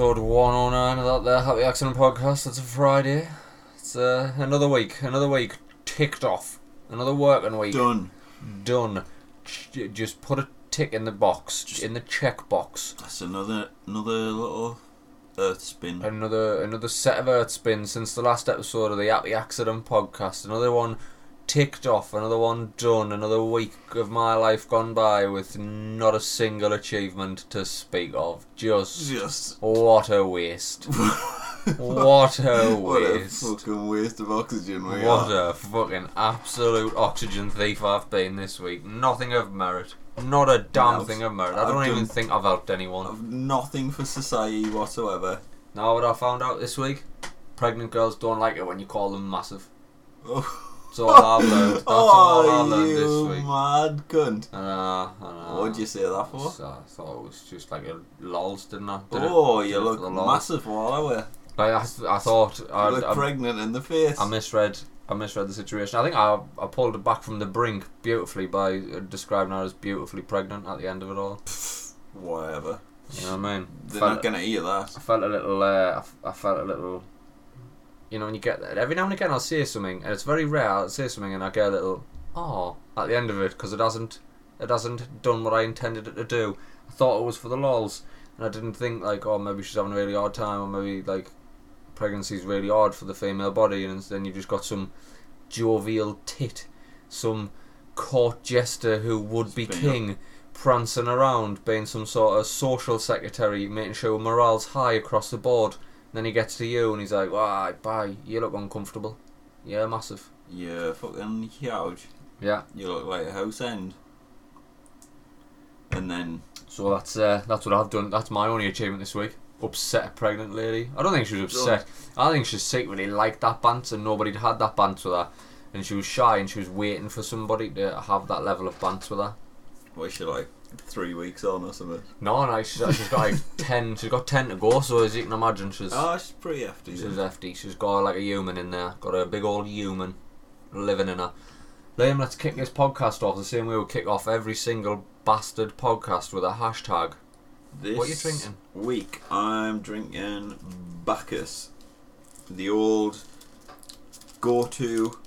episode 109 of that there Happy Accident Podcast. It's a Friday. It's uh, another week, another week ticked off. Another working week. Done. Done. Just put a tick in the box, Just- in the check box. That's another another little earth spin. Another another set of earth spins since the last episode of the Happy Accident Podcast. Another one ticked off, another one done, another week of my life gone by with not a single achievement to speak of. Just Just what a waste. What a waste. what a fucking waste of oxygen we What are. a fucking absolute oxygen thief I've been this week. Nothing of merit. Not a damn No, thing of merit. I I've don't even done- think I've helped anyone. I've nothing for society whatsoever. Now what I found out this week? Pregnant girls don't like it when you call them massive. Oh. Oh, That's all I've learned. That's all I oh learned this week. mad cunt. I know, I know. What'd you say that for? So I thought it was just like a lols, didn't I? Did oh, it, you look for the lols. massive while I were. Like, I, I thought You I, look I, pregnant in the face. I misread. I misread the situation. I think I, I pulled it back from the brink beautifully by uh, describing her as beautifully pregnant at the end of it all. Whatever. You know what I mean? They're Felt- not gonna hear that. I felt a little. Uh, I I felt a little. You know, when you get that, every now and again, I'll say something, and it's very rare. I'll say something, and I get a little oh at the end of it because it hasn't, it hasn't done what I intended it to do. I thought it was for the lols, and I didn't think like, oh, maybe she's having a really hard time, or maybe like pregnancy's really hard for the female body, and then you've just got some jovial tit, some court jester who would be Spin up. king prancing around, being some sort of social secretary, making sure morale's high across the board. Then he gets to you and he's like, "Why, bye, you look uncomfortable." Yeah, massive. You're fucking huge. Yeah. You look like a house end. And then So that's uh, that's what I've done. That's my only achievement this week. Upset a pregnant lady. I don't think she was upset. I think she secretly liked that banter and nobody had that banter with her. And she was shy and she was waiting for somebody to have that level of banter with her. what she like three weeks on or something. No, no, she's, she's got like ten. She's got ten to go. So as you can imagine, she's Oh, she's pretty hefty. She's then. hefty. She's got like a human in there. Got a big old human living in her. Liam, let's kick this podcast off the same way we kick off every single bastard podcast with a hashtag. This What you drinking? Week I'm drinking Bacchus, the old go-to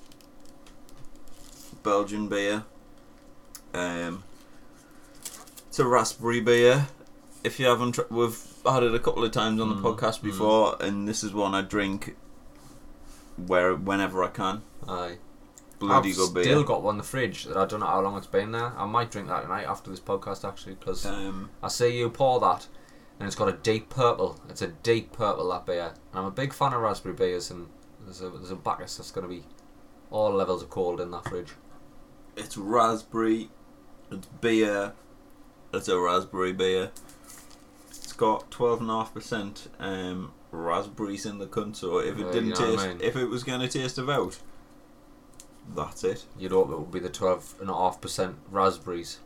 Belgian beer. Um, it's a raspberry beer. If you haven't, tr- we've had it a couple of times on the Mm, podcast mm. before, and this is one I drink where whenever I can. Aye. Bloody I've good beer. still got one in the fridge that I don't know how long it's been there. I might drink that tonight after this podcast actually because um, I see you pour that and it's got a deep purple. It's a deep purple that beer. And I'm a big fan of raspberry beers and there's a there's a Bacchus that's going to be all levels of cold in that fridge. it's raspberry, it's beer, it's a raspberry beer. It's got twelve and a half percent um raspberries in the cunt, so if it Uh, didn't you know what I taste mean? if it was gonna taste of out, that's it. You'd hope it would be the twelve and a half percent raspberries.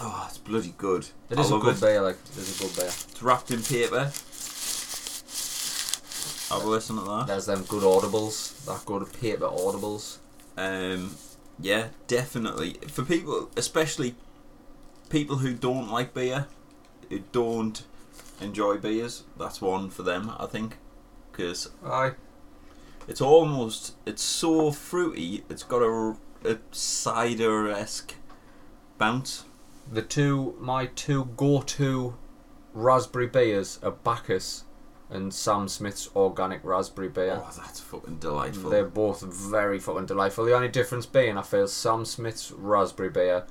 Oh, it's bloody good. It I is a good it. beer, like it is a good beer. It's wrapped in paper. Have a listen to that. There's them good audibles, that good paper audibles. Um, yeah, definitely. For people, especially people who don't like beer, who don't enjoy beers, that's one for them, I think. Because Aye. it's almost, it's so fruity, it's got a, a cider esque bounce. The two my two go to raspberry beers are Bacchus and Sam Smith's organic raspberry beer. Oh, that's fucking delightful. They're both very fucking delightful. The only difference being, I feel Sam Smith's raspberry beer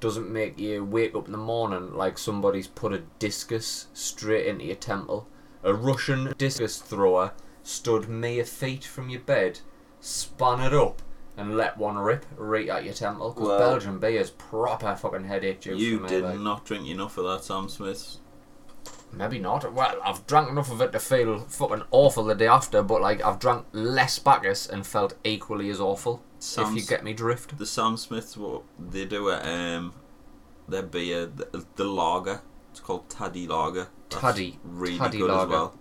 doesn't make you wake up in the morning like somebody's put a discus straight into your temple. A Russian discus thrower stood mere feet from your bed, spun it up, and let one rip right at your temple. Because Well- Belgian beer's proper fucking headache juice you did like. not drink enough of that Sam Smith's. Maybe not. Well, I've drank enough of it to feel fucking awful the day after, but like I've drank less Bacchus and felt equally as awful. If you get me drift. The Sam Smiths, what they do it, um, their beer, the, the lager, it's called Taddy Lager. That's Taddy. really Taddy good lager. as well.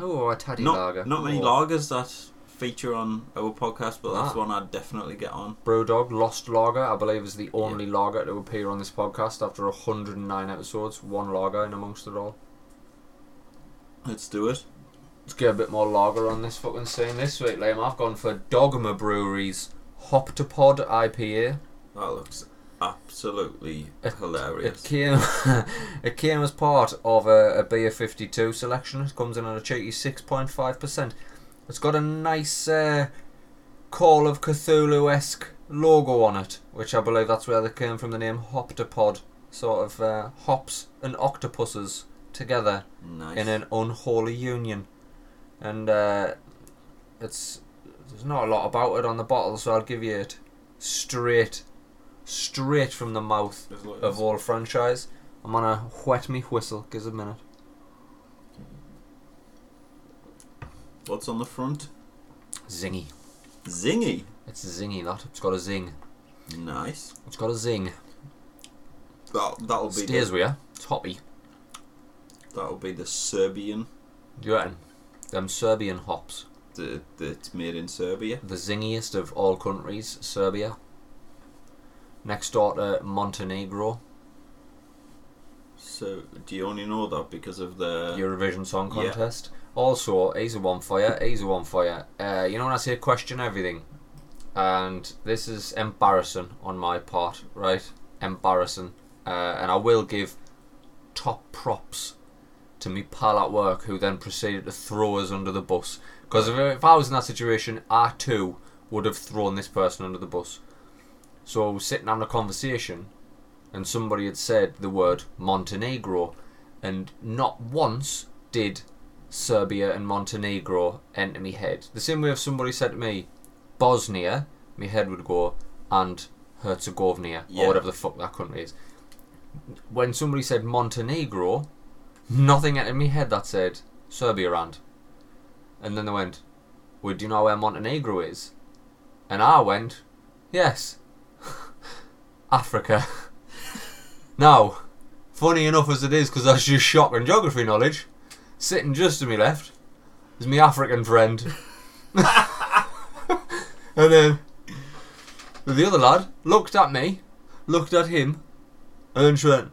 Oh, a taddy not, lager. Not many oh. lagers that feature on our podcast, but that's Ah. one I'd definitely get on. Brewdog Lost Lager, I believe, is the only lager to appear on this podcast after 109 episodes. One lager in amongst it all. Let's do it. Let's get a bit more lager on this fucking scene this week, Liam. I've gone for Dogma Brewery's Hoptopod IPA. That looks absolutely It- hilarious. It came, it came as part of a, a beer 52 selection. It comes in at a cheeky 6.5%. It's got a nice uh, Call of Cthulhu esque logo on it, which I believe that's where they came from the name Hoptopod. Sort of uh, hops and octopuses together nice. in an unholy union. And uh, it's there's not a lot about it on the bottle, so I'll give you it straight, straight from the mouth of all Phranchize. I'm gonna wet me whistle. Give us a minute. What's on the front? Zingy. Zingy. It's zingy. That it's got a zing. Nice. It's got a zing. That that'll be Stays the, with you. It's hoppy. that'll be the Serbian. Do you reckon? Them Serbian hops. The that's made in Serbia. The zingiest of all countries, Serbia. Next door to Montenegro, So do you only know that because of the Eurovision Song yeah. Contest. Also, he's a one for you, he's a one for you. Uh, you know when I say question everything? And this is embarrassing on my part, right? Embarrassing. Uh, and I will give top props to me pal at work who then proceeded to throw us under the bus. Because if, if I was in that situation, I too would have thrown this person under the bus. So I was sitting having a conversation, and somebody had said the word Montenegro, and not once did Serbia and Montenegro enter me head. The same way if somebody said to me Bosnia, my head would go, and Herzegovina, Yeah. or whatever the fuck that country is. When somebody said Montenegro, nothing entered my head that said Serbia and. And then they went, Well, do you know where Montenegro is? And I went, Yes. Africa. now, funny enough as it is, because that's just shocking geography knowledge, sitting just to my left is my African friend. and then the other lad looked at me, looked at him, and then she went,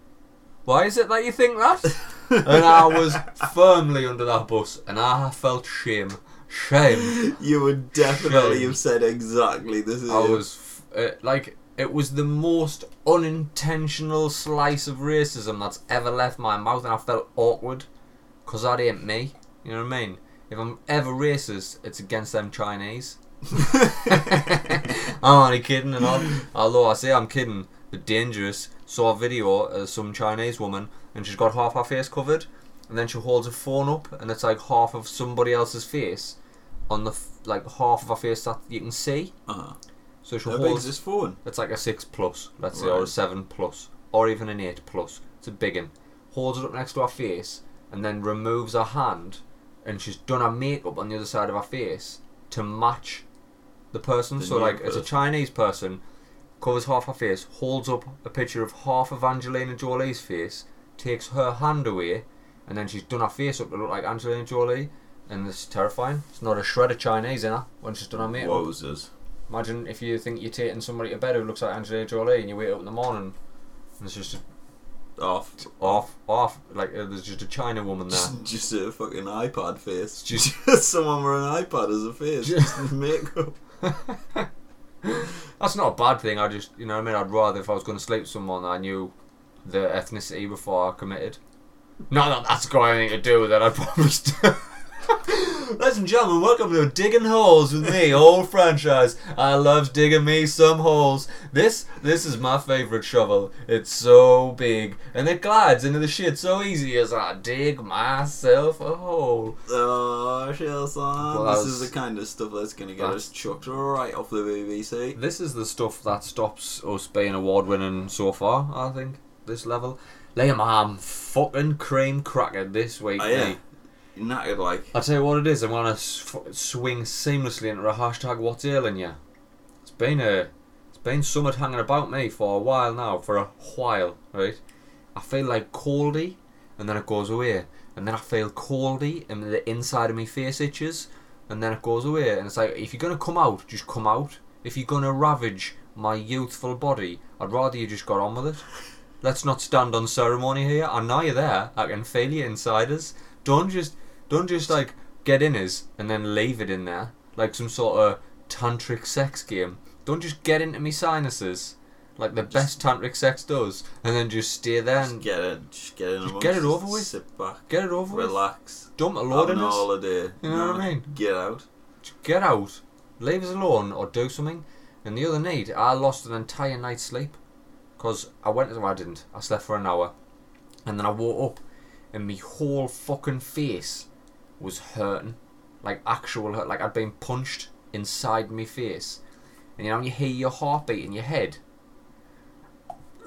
Why is it that you think that? And I was firmly under that bus, and I felt shame. Shame. You would definitely Shame. have said exactly this is I was f- uh, like, it was the most unintentional slice of racism that's ever left my mouth, and I felt awkward because that ain't me. You know what I mean? If I'm ever racist, it's against them Chinese. I'm only kidding, and all. Although I say I'm kidding, but dangerous. Saw a video of some Chinese woman, and she's got half her face covered, and then she holds a phone up, and it's like half of somebody else's face on the f- like half of her face that you can see. uh, So she how holds. this phone? It's like a six plus, let's say, or a Right. seven plus, or even an eight plus. It's a big one. Holds it up next to her face, and then removes her hand, and she's done her makeup on the other side of her face to match the person. The so new like, it's a person. Chinese person, covers half her face, holds up a picture of half of Angelina Jolie's face, takes her hand away, and then she's done her face up to look like Angelina Jolie. And it's terrifying. It's not a shred of Chinese in her when she's done her makeup. Wowzers. Imagine if you think you're taking somebody to bed who looks like Angelina Jolie and you wake up in the morning and it's just Off. off, off, like uh, there's just a China woman there. Just, just a fucking iPad face. Just- Just someone with an iPad as a face. Just- makeup. That's not a bad thing, I just, you know what I mean, I'd rather if I was going to sleep with someone I knew the ethnicity before I committed. Not that that's got anything to do with it, probably still... Ladies and gentlemen, welcome to Digging Holes with me, old Phranchize. I love digging me some holes. This this is my favourite shovel. It's so big and it glides into the shit so easy as I dig myself a hole. Oh, Shelson. Well, this was- is the kind of stuff that's going to get us chucked right off the BBC. This is the stuff that stops us being award winning so far, I think. This level. Liam, I'm fucking cream cracker this week, Oh, yeah. mate. Knackered like. I'll tell you what it is, I'm gonna s- swing seamlessly into a hashtag what's ailing you. It's been a. It's been something hanging about me for a while now, for a while, right? I feel like coldy, and then it goes away. And then I feel coldy, and the inside of me face itches, and then it goes away. And it's like, if you're gonna come out, just come out. If you're gonna ravage my youthful body, I'd rather you just got on with it. Let's not stand on ceremony here. I know you're there. I can feel you inside us. Don't just Don't just like get in us and then leave it in there like some sort of tantric sex game. Don't just get into me sinuses like the best tantric sex does, and then just stay there and get it, just get it. Just get it over with. Sit back, get it over with. relax. Dump a load in us. holiday. You know what I mean? Get out. Just get out, leave us alone, or do something. And the other night, I lost an entire night's sleep because I went to. Well, I didn't. I slept for an hour, and then I woke up, and my whole fucking face was hurting, like actual hurt, like I'd been punched inside my face. And you know when you hear your heartbeat in your head,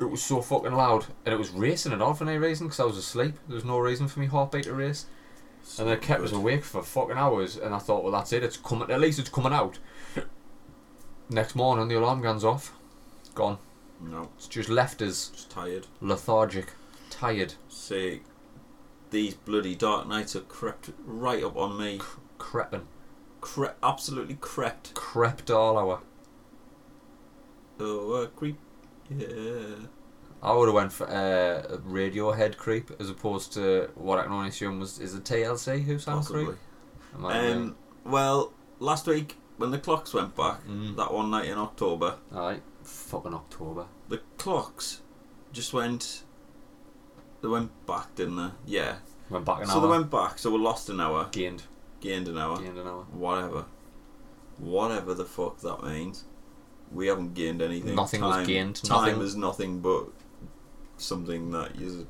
it was so fucking loud, and it was racing and all for no reason because I was asleep. There was no reason for me heartbeat to race. And then it kept us awake for fucking hours, and I thought, well, that's it. It's coming. At least it's coming out. Next morning, the alarm guns off. Gone. No, It's just left us just tired. lethargic, tired, See, these bloody dark nights have crept right up on me. crepping, Cre- absolutely crept. crept all hour. Oh, uh, creep. Yeah. I would have went for uh, a Radiohead creep as opposed to what I can only assume was is it TLC who sang Possibly. creep. Am I Um, well, last week when the clocks went back, Mm. that one night in October, Aye, fucking October. the clocks just went. They went back, didn't they? Yeah. Went back an so hour. they went back. So we lost an hour, gained, gained an hour, gained an hour. whatever, whatever the fuck that means. We haven't gained anything. Nothing was time, gained, Time nothing- is nothing but something that is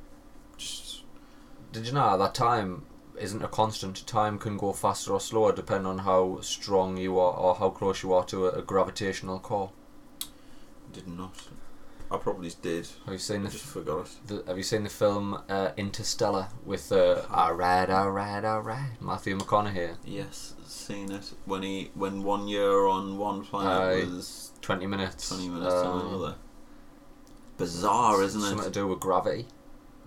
just Did you know that time isn't a constant? Time can go faster or slower depending on how strong you are or how close you are to a, a gravitational core. Did not. I probably did. Have you seen I the, just forgot it. the Have you seen the film uh, Interstellar with uh, alright, alright, alright Matthew McConaughey? Yes, seen it when he when one year on one planet Aye. was Twenty minutes. twenty minutes on Um, another. Bizarre, isn't it? Something to do with gravity.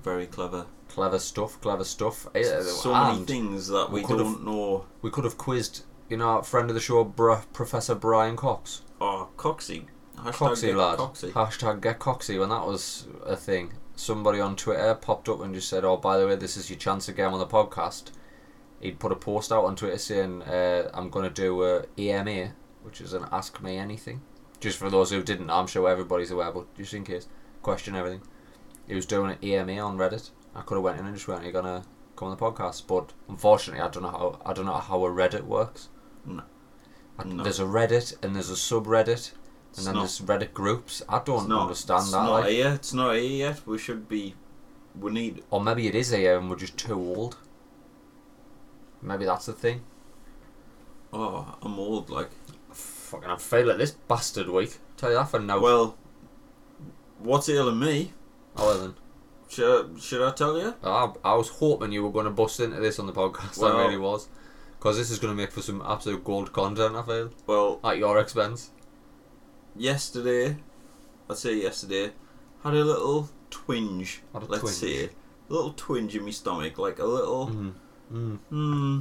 Very clever. Clever stuff. Clever stuff. Uh, so many things that we we, don't know. We could have quizzed, you know, friend of the show, Br- Professor Brian Cox. Oh, Coxie. Hashtag Coxie get lad. Coxie. Hashtag get Coxie when that was a thing. Somebody on Twitter popped up and just said, "Oh, by the way, this is your chance again on the podcast." He'd put a post out on Twitter saying, uh, "I'm going to do a AMA, which is an Ask Me Anything." Just for those who didn't, I'm sure everybody's aware, but just in case, question everything. He was doing an AMA on Reddit. I could have went in and just went, "Are you gonna come on the podcast?" But unfortunately, I don't know how I don't know how a Reddit works. No. I- No. There's a Reddit and there's a subreddit It's and then not- there's Reddit groups. I don't not- understand it's that. Not Like, here. It's not here yet. We should be. We need. or maybe it is here and we're just too old. Maybe that's the thing. Oh, I'm old. Like. Fucking, I'm failing this bastard week. Tell you that for now. Well, what's ailing me? oh, well then. Should I, should I tell you? I, I was hoping you were going to bust into this on the podcast. Well- I really was. Because this is going to make for some absolute gold content, I feel. Well, At your expense. Yesterday, I'd say yesterday, had a little twinge. A let's twinge. say, a little twinge in my stomach, like a little, Mm. Mm. hmm,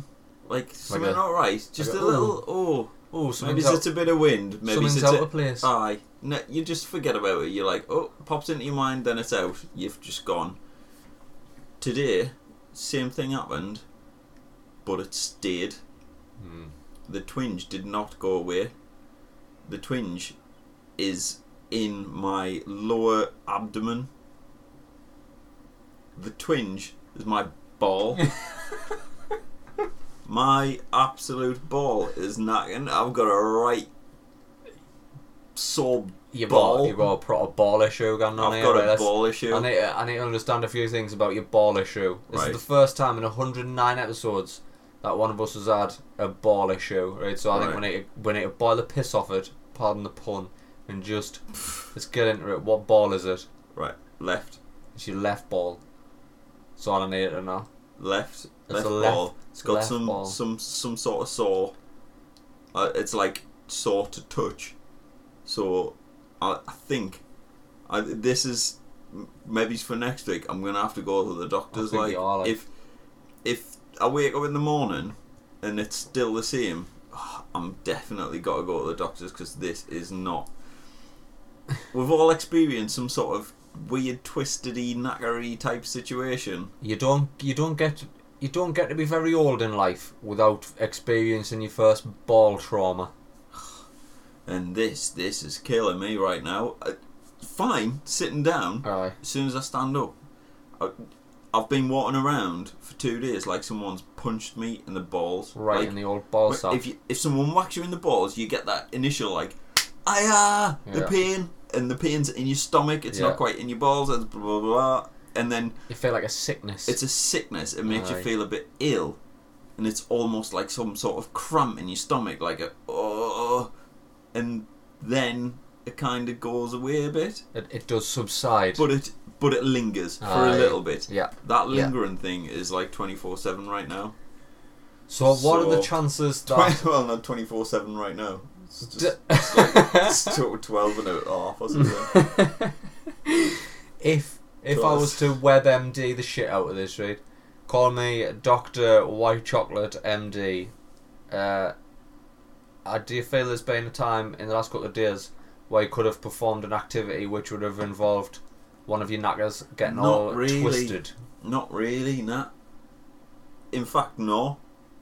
like something a- not right. Just like a a, little, oh, Oh, so maybe something's it's a bit of wind. Maybe it's out a, of place. aye. No, you just forget about it. You're like, oh, pops into your mind, then it's out. You've just gone. Today, same thing happened, but it stayed. Mm. The twinge did not go away. The twinge is in my lower abdomen. The twinge is my ball. my absolute ball is knacking. I've got a right sore You've ball. got, you've got a proper ball issue going on I've here. got a ball issue. I need, to- I need to understand a few things about your ball issue. This Right. is the first time in 109 episodes that one of us has had a ball issue, right? So I think we Right. need, to, we need to boil the piss off it, pardon the pun, and just let's get into it. What ball is it? Right, left, It's your left ball. All I need to know. left, It's left a left- ball. It's got left some ball. some some sort of sore. Uh, it's like sore to touch. So, I, I think, I this is maybe for next week. I'm gonna have to go to the doctors. Like, like- if if I wake up in the morning and it's still the same, I'm definitely got to go to the doctors because this is not. We've all experienced some sort of weird, twisted-y, knackery type situation. You don't you don't get you don't get to be very old in life without experiencing your first ball trauma. And this, this is killing me right now. Uh, fine, sitting down. Aye. As soon as I stand up, I, I've been walking around for two days like someone's punched me in the balls. Right Like, in the old ball sack. If you, if someone whacks you in the balls, you get that initial like, ah, the pain, and the pain's in your stomach. It's Yeah. not quite in your balls. It's blah blah blah, and then you feel like a sickness. it's a sickness. It makes you Aye. feel a bit ill, and it's almost like some sort of cramp in your stomach, like a oh, and then it kind of goes away a bit, it, it does subside. but it but it lingers for Aye. a little bit. yeah. That Yeah. lingering thing is like twenty four seven right now. So, what are the So- chances that? 20, well, not 24 7 right now. It's just it's like it's 12 and a half or something. if if I was to WebMD the shit out of this, right? Call me Doctor White Chocolate MD. Uh, uh, do you feel there's been a time in the last couple of days where you could have performed an activity which would have involved one of your knackers getting Not all really. twisted? not really, nah. In fact, no.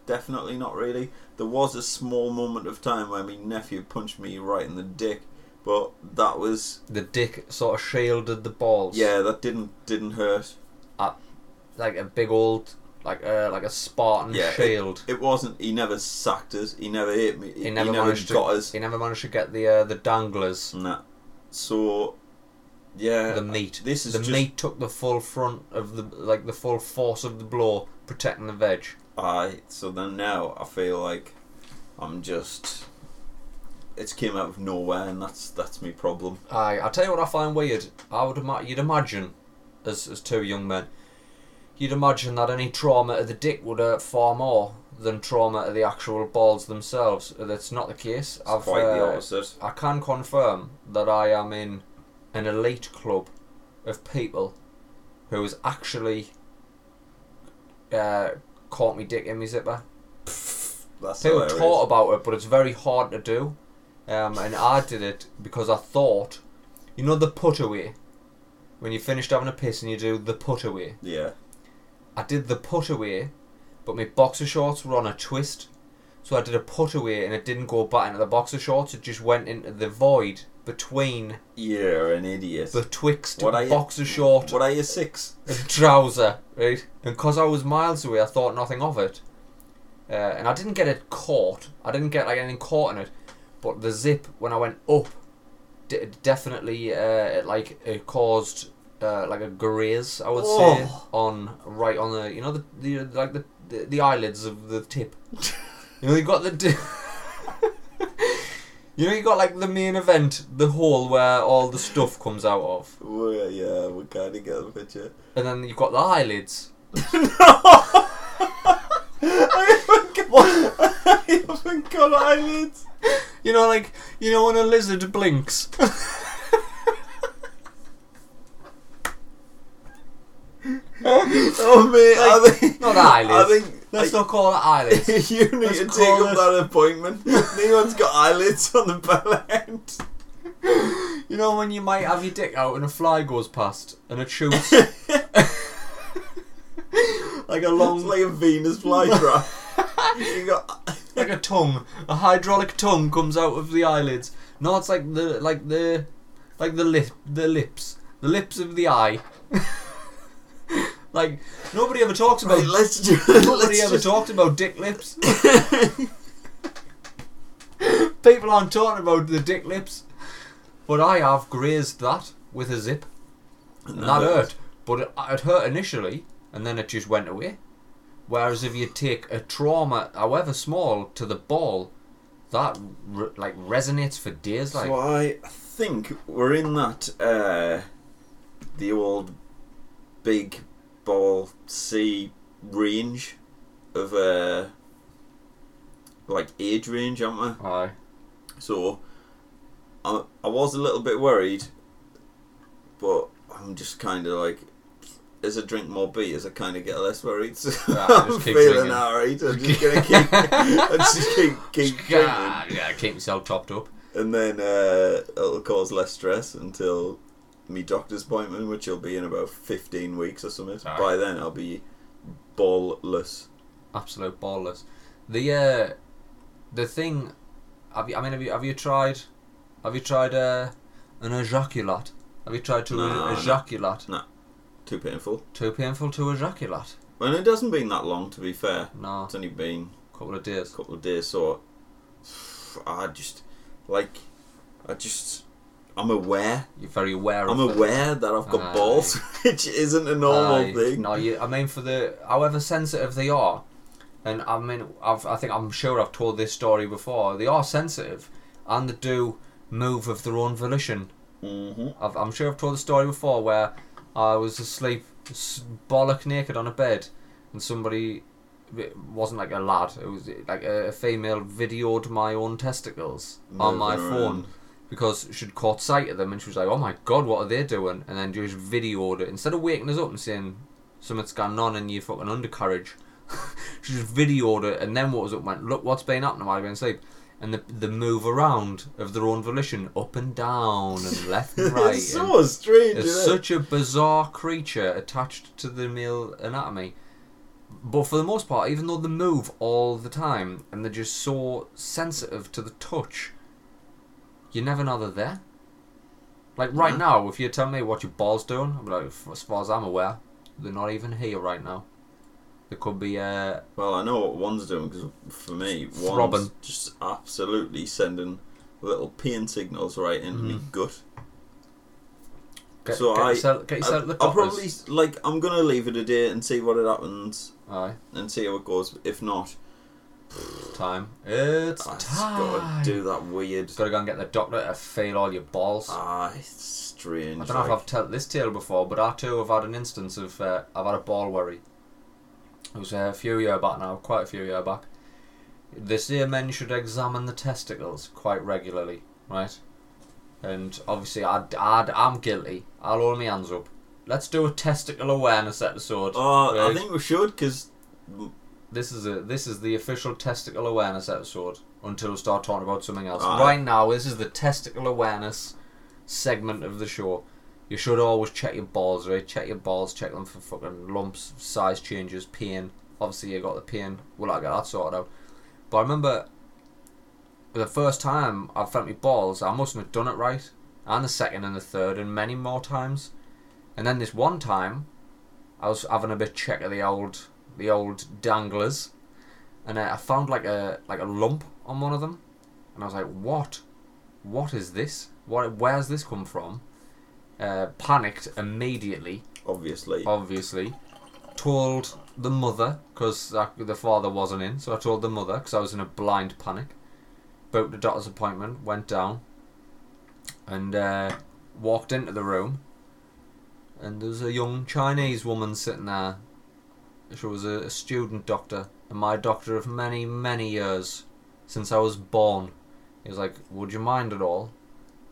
Definitely not really. There was a small moment of time where my nephew punched me right in the dick, but that was The dick sort of shielded the balls. yeah, that didn't didn't hurt. like a big old like a, like a Spartan Yeah, it- shield. It wasn't. He never sacked us. He never hit me. He never managed to- got us. He never managed to get the uh, the danglers, Nah. So, yeah. the meat. This is the just meat took the full front of the like the full force of the blow, protecting the veg. Aye, so then now I feel like I'm just. It's came out of nowhere, and that's that's my problem. I I tell you what I find weird. I would ima- you'd imagine, as as two young men, you'd imagine that any trauma to the dick would hurt far more than trauma to the actual balls themselves. That's not the case. It's I've quite the uh, opposite. I can confirm that I am in an elite club of people who is actually uh, caught me dick in my zipper. That's People hilarious. talk about it, but it's very hard to do. Um, and I did it because I thought, you know, the put away. When you finished having a piss and you do the put away. Yeah. I did the put away, but my boxer shorts were on a twist. So I did a put away and it didn't go back into the boxer shorts, it just went into the void between You're an idiot. the twixt What you- boxer short what are you six? and trouser, right? And because I was miles away, I thought nothing of it. Uh, and I didn't get it caught. I didn't get like anything caught in it. But the zip, when I went up, d- definitely uh, it, like it caused uh, like a graze, I would say, Oh. on right on the you know the, the like the, the the eyelids of the tip. you know you got the. D- You know, you got like the main event, the hole where all the stuff comes out of, oh, Well, yeah, we kind of get the picture. and then you've got the eyelids. I haven't got, I haven't got eyelids. You know, like you know when a lizard blinks. Oh mate, I think Not eyelids. I think Let's not call it eyelids. you need Let's to take up that appointment. Anyone's got eyelids on the bell end. You know when you might have your dick out and a fly goes past and it shoots like a It's long, like a Venus flytrap. you got like a tongue, a hydraulic tongue comes out of the eyelids. No, it's like the like the like the lip, the lips, the lips of the eye. Like nobody ever talks about. right. Let's do. Nobody Let's ever just, talked about dick lips. People aren't talking about the dick lips. But I have grazed that with a zip. And that hurt. But it, it hurt initially, and then it just went away. Whereas if you take a trauma, however small, to the ball, that re- like resonates for days. Like So I think we're in that uh, the old big ball C range of uh, like age range, aren't we? aye, So I, I was a little bit worried, but I'm just kind of like, as I drink more beers, I kind of get less worried. So Yeah, I'm just keep feeling alright. I'm just gonna keep, I just keep keep drinking, yeah, keep yourself topped up. and then uh, it'll cause less stress until me doctor's appointment, which will be in about 15 weeks or something. Aye. By then, I'll be ballless. absolute ballless. The uh, the thing, have you, I mean, have you have you tried, have you tried uh, an ejaculate? Have you tried to No, no. ejaculate? Too painful. Too painful to ejaculate? Well, it hasn't been that long, to be fair. No, It's only been a couple of days. a couple of days, so I just like I just I'm aware. You're very aware I'm of it. aware that I've got Aye. balls, which isn't a normal Aye. thing. No, you, I mean for the however sensitive they are, and I mean I've, I think I'm sure I've told this story before. They are sensitive, and they do move of their own volition. hmm I've, I'm sure I've told the story before where I was asleep, bollock naked on a bed, and somebody it wasn't like a lad. It was like a, female videoed my own testicles on my phone. Because she'd caught sight of them and she was like, "Oh my god, what are they doing?" And then just videoed it instead of waking us up and saying something's gone on in your fucking undercarriage. she just videoed it and then what was up went, "Look what's been happening while I've been asleep." And the the move around of their own volition, up and down and left and right. it's and so strange. it's isn't it? such a bizarre creature attached to the male anatomy. But for the most part, even though they move all the time and they're just so sensitive to the touch, you never know they're there. Like right Yeah. now, if you tell me what your ball's doing, I'm like, as far as I'm aware, they're not even here right now. They could be uh, Well, I know what one's doing because for me, one's Throbbing. just absolutely sending little pain signals right into my Mhm. gut. get, So get I- yourself, get yourself I, the I'll probably like. I'm gonna leave it a day and see what it happens Aye, and see how it goes. If not, time. It's I just time. gotta do that weird. Gotta go and get the doctor to feel all your balls. Ah, it's strange. I don't know if like- I've told this tale before, but I too have had an instance of uh, I've had a ball worry. It was uh, a few year back now, quite a few year back. They say men should examine the testicles quite regularly, right? And obviously, I'd, I'd, I'm guilty. I'll hold my hands up. Let's do a testicle awareness episode. Oh, I right? think we should because This is a this is the official testicle awareness episode until we start talking about something else. Aye. Right now, this is the testicle awareness segment of the show. You should always check your balls, right? Check your balls, check them for fucking lumps, size changes, pain. Obviously, you got the pain. Well, I got that sorted out. But I remember the first time I felt my balls, I mustn't have done it right, and the second and the third, and many more times. And then this one time, I was having a bit check of the old the old danglers, and uh, I found like a like a lump on one of them, and I was like, "What? What is this? What? Where's this come from?" Uh, panicked immediately, obviously. obviously. Told the mother because the father wasn't in, so I told the mother because I was in a blind panic. Booked a doctor's appointment, went down, and uh, walked into the room, and there was a young Chinese woman sitting there. She was a, a student doctor, and my doctor of many, many years since I was born. He was like, "Would you mind at all?"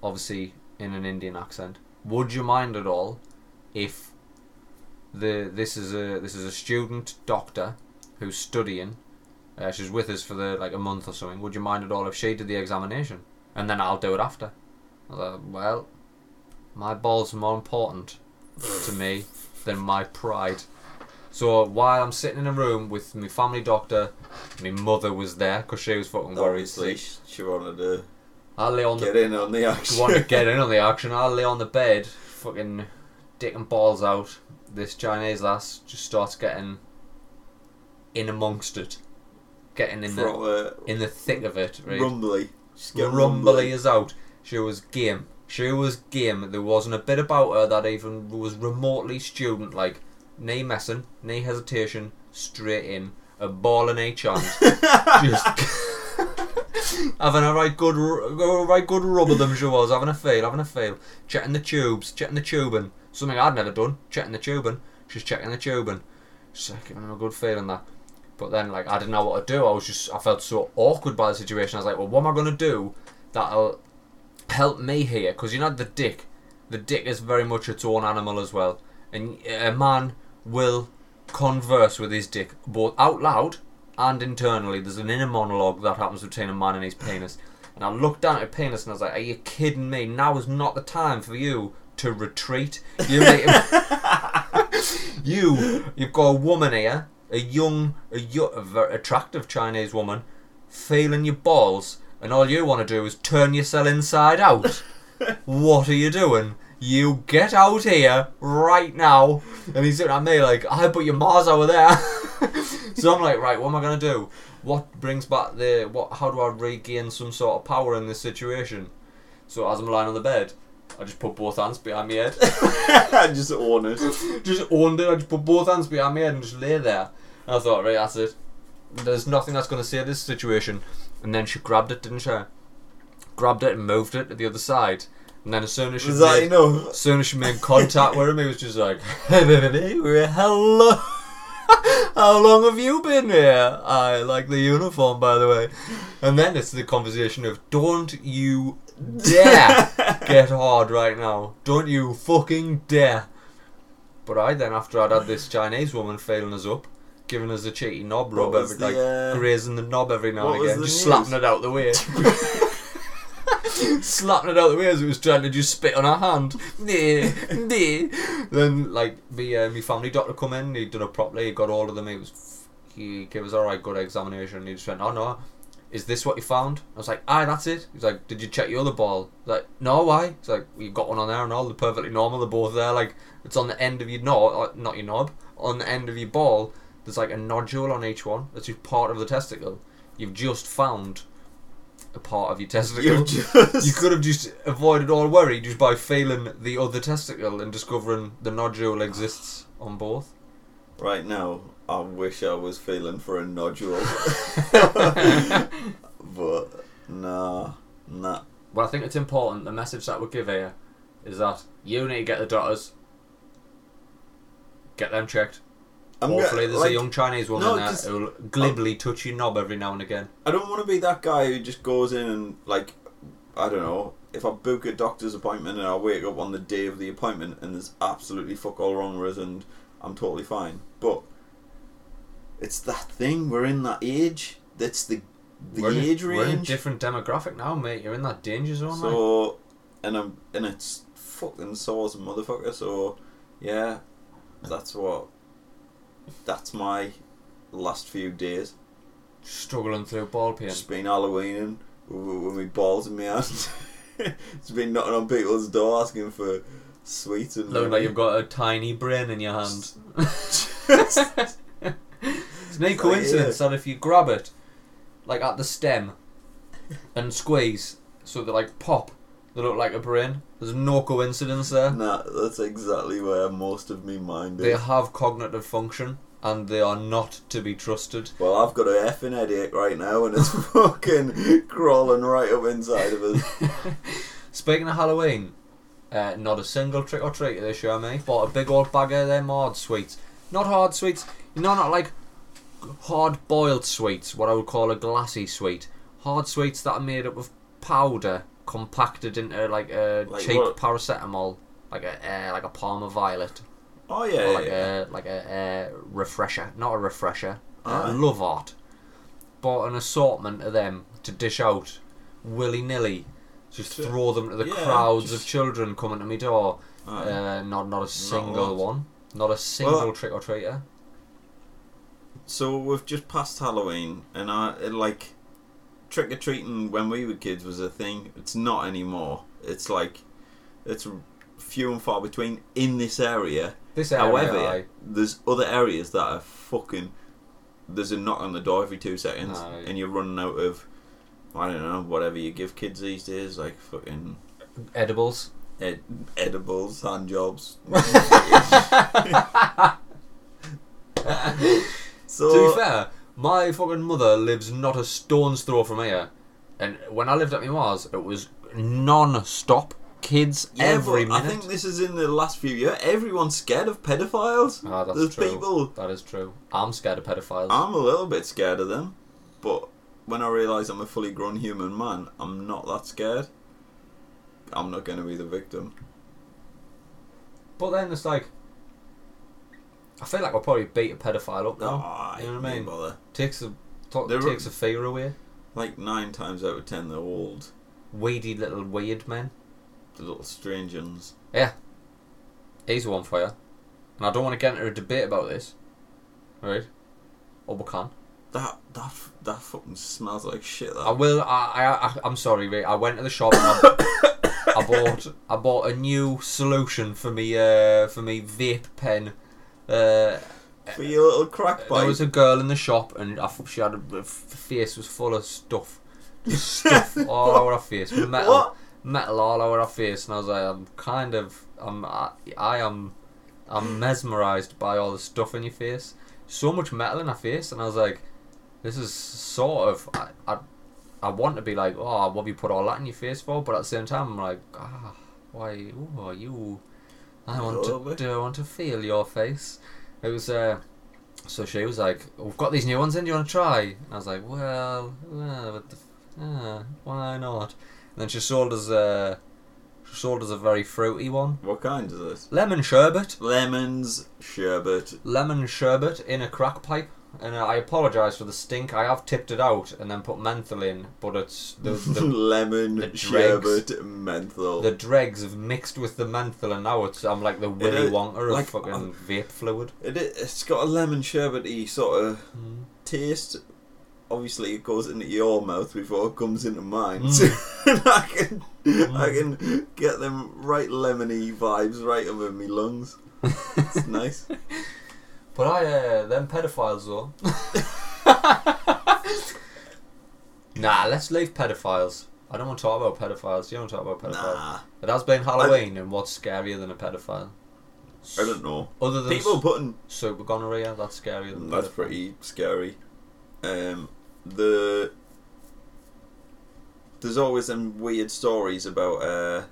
Obviously, in an Indian accent. Would you mind at all if the this is a this is a student doctor who's studying. Uh, she's with us for the like a month or something. Would you mind at all if she did the examination and then I'll do it after? Like, well, my balls are more important to me than my pride. So while I'm sitting in a room with my family doctor, my mother was there because she was fucking worried. Obviously, sick. she wanted to I lay on the get in on the action. want to get in on the action. I lay on the bed, fucking dick and balls out. This Chinese lass just starts getting in amongst it, getting in the Proper uh, in the thick of it. Right, rumbly. The rumbly is out. She was game. She was game. There wasn't a bit about her that even was remotely student like. Knee messing, knee hesitation, straight in, a ball and a chance. Just having a right good, a right good rub of them. She was having a feel, having a feel, checking the tubes, checking the tubing. Something I'd never done. Checking the tubing. She's checking the tubing. She's like, giving him a good feeling that. But then, like, I didn't know what to do. I was just, I felt so awkward by the situation. I was like, well, what am I gonna do that'll help me here? Because you know the dick, the dick is very much its own animal as well, and a man will converse with his dick both out loud and internally. There's an inner monologue that happens between a man and his penis. And I looked down at her penis and I was like, "Are you kidding me? Now is not the time for you to retreat. You you You've got a woman here, a young, a, yo- a very attractive Chinese woman, feeling your balls, and all you want to do is turn yourself inside out. what are you doing? You get out here right now. And he's at me like, I put your Mars over there. so I'm like, right, what am I gonna do? What brings back the what? How do I regain some sort of power in this situation? So as I'm lying on the bed, I just put both hands behind my head. just own it. just owned it. I just put both hands behind my head and just lay there. And I thought, right, that's it. There's nothing that's going to save this situation. And then she grabbed it, didn't she? Grabbed it and moved it to the other side. And then as soon as she Was that made, enough? as soon as she made contact with him, he was just like, hello." How long have you been here? I like the uniform, by the way. And then it's the conversation of, don't you dare get hard right now. Don't you fucking dare. But I then, after I'd had this Chinese woman failing us up, giving us a cheeky knob What rub, was every, like the, uh, grazing the knob every now what and was again, the just news? slapping it out the way. Slapping it out the way as it was trying to just spit on her hand. Nah, nah. Then, like, me, uh, me family doctor come in, he'd done it properly, he got all of them, he was, he gave us all right, good examination, he just went, oh no, is this what you found? I was like, aye, that's it. He's like, did you check your other ball? Like, no, why? He's like, well, you got one on there and all, they're perfectly normal, they're both there, like, it's on the end of your knob, uh, not your knob, on the end of your ball, there's like a nodule on each one, that's just part of the testicle. You've just found a part of your testicle. You just. You could have just avoided all worry just by feeling the other testicle and discovering the nodule exists on both. Right now, I wish I was feeling for a nodule. but, nah, nah. Well, I think it's important. The message that we give here is that you need to get the daughters, get them checked. I'm Hopefully, go- there's like, a young Chinese woman no, there just- who'll glibly touch your knob every now and again. I don't want to be that guy who just goes in and, like, I don't know, if I book a doctor's appointment and I wake up on the day of the appointment and there's absolutely fuck all wrong with it and I'm totally fine. But it's that thing, we're in that age. That's the, the we're in, age we're in a different demographic now, mate. You're in that danger zone. So, and I'm and it's fucking sore as a motherfucker. So, yeah, that's what. That's my last few days. Struggling through ball pain. It's been Halloweening with, with my balls in my hand. it's been knocking on people's door asking for sweets and. Looking like you've got a tiny brain in your hand. It's no coincidence that if you grab it, like at the stem, and squeeze, so they like pop, they look like a brain. There's no coincidence there. nah, that's exactly where most of me mind is. They have cognitive function, and they are not to be trusted. Well, I've got a effing headache right now, and it's fucking crawling right up inside of us. Speaking of Halloween, uh, not a single trick or treat this year, me. Bought a big old bag of them hard sweets. Not hard sweets, you know, not like hard boiled sweets, what I would call a glassy sweet. Hard sweets that are made up of powder compacted into like a Like cheap what? paracetamol, like a uh, like a Parma Violet, Oh yeah, or like yeah. a like a uh, refresher, not a refresher, uh, Love Heart. Bought an assortment of them to dish out willy nilly. Just Sure. throw them to the Yeah, crowds just- of children coming to my door. Uh, not not a single lot. one. Not a single Well- trick or treater. So we've just passed Halloween, and I like trick or treating when we were kids was a thing. It's not anymore. It's like it's few and far between in this area. This area, However, aye. there's other areas that are fucking. There's a knock on the door every two seconds, Aye. and you're running out of. I don't know, whatever you give kids these days, like fucking edibles. ed- edibles, hand jobs. so to be fair, my fucking mother lives not a stone's throw from here, and when I lived at my Mars, it was non-stop. Kids Yeah, every minute. I think this is in the last few years. Everyone's scared of pedophiles. Ah, that's There's true. people. That is true. I'm scared of pedophiles. I'm a little bit scared of them, but when I realise I'm a fully grown human man, I'm not that scared. I'm not going to be the victim. But then it's like, I feel like I'll probably beat a pedophile up. Ah, you know what I mean? Bother. Takes a to- They're- takes the fear away. Like nine times out of ten, they're old, Weedy little weird men. the little strange ones. Yeah. He's one for you. And I don't want to get into a debate about this, right? Or we can. That that that fucking smells like shit. That. I will. I, I, I I'm sorry, mate. I went to the shop and I, I bought I bought a new solution for me uh for me vape pen. Uh, For your little crack pipe. there was a girl in the shop and I, thought she had a, her face was full of stuff, just stuff all over her face, metal, What? metal all over her face, and I was like, I'm kind of, I'm, I, I am, I'm mesmerised by all the stuff in your face. So much metal in her face, and I was like, this is sort of, I, I, I want to be like, oh, what have you put all that in your face for? But at the same time, I'm like, ah, why, ooh, you, I want to, do I want to feel your face. It was, uh, so she was like, we've got these new ones in, do you want to try? And I was like, well, uh, what the, f- uh, why not? And then she sold us a, she sold us a very fruity one. What kind is this? Lemon sherbet. Lemons, sherbet. Lemon sherbet in a crack pipe. And uh, I apologise for the stink. I have tipped it out and then put menthol in, but it's the the, Lemon, the dregs. sherbet, menthol. the dregs have mixed with the menthol, and now it's I'm like the Willy It- Wonka of like, fucking um, vape fluid. It, it's got a lemon sherbety sort of Mm. taste. Obviously, it goes into your mouth before it comes into mine. Mm. I can, I Mm. can get them right lemony vibes right over my lungs. It's nice. But I, uh, them pedophiles though. nah, let's leave pedophiles. I don't want to talk about pedophiles. You don't want to talk about pedophiles. Nah, It has been Halloween, and what's scarier than a pedophile? I don't know. Other than People putting super gonorrhea, that's scarier than that's pedophile. pretty scary. Um, the there's always them weird stories about uh,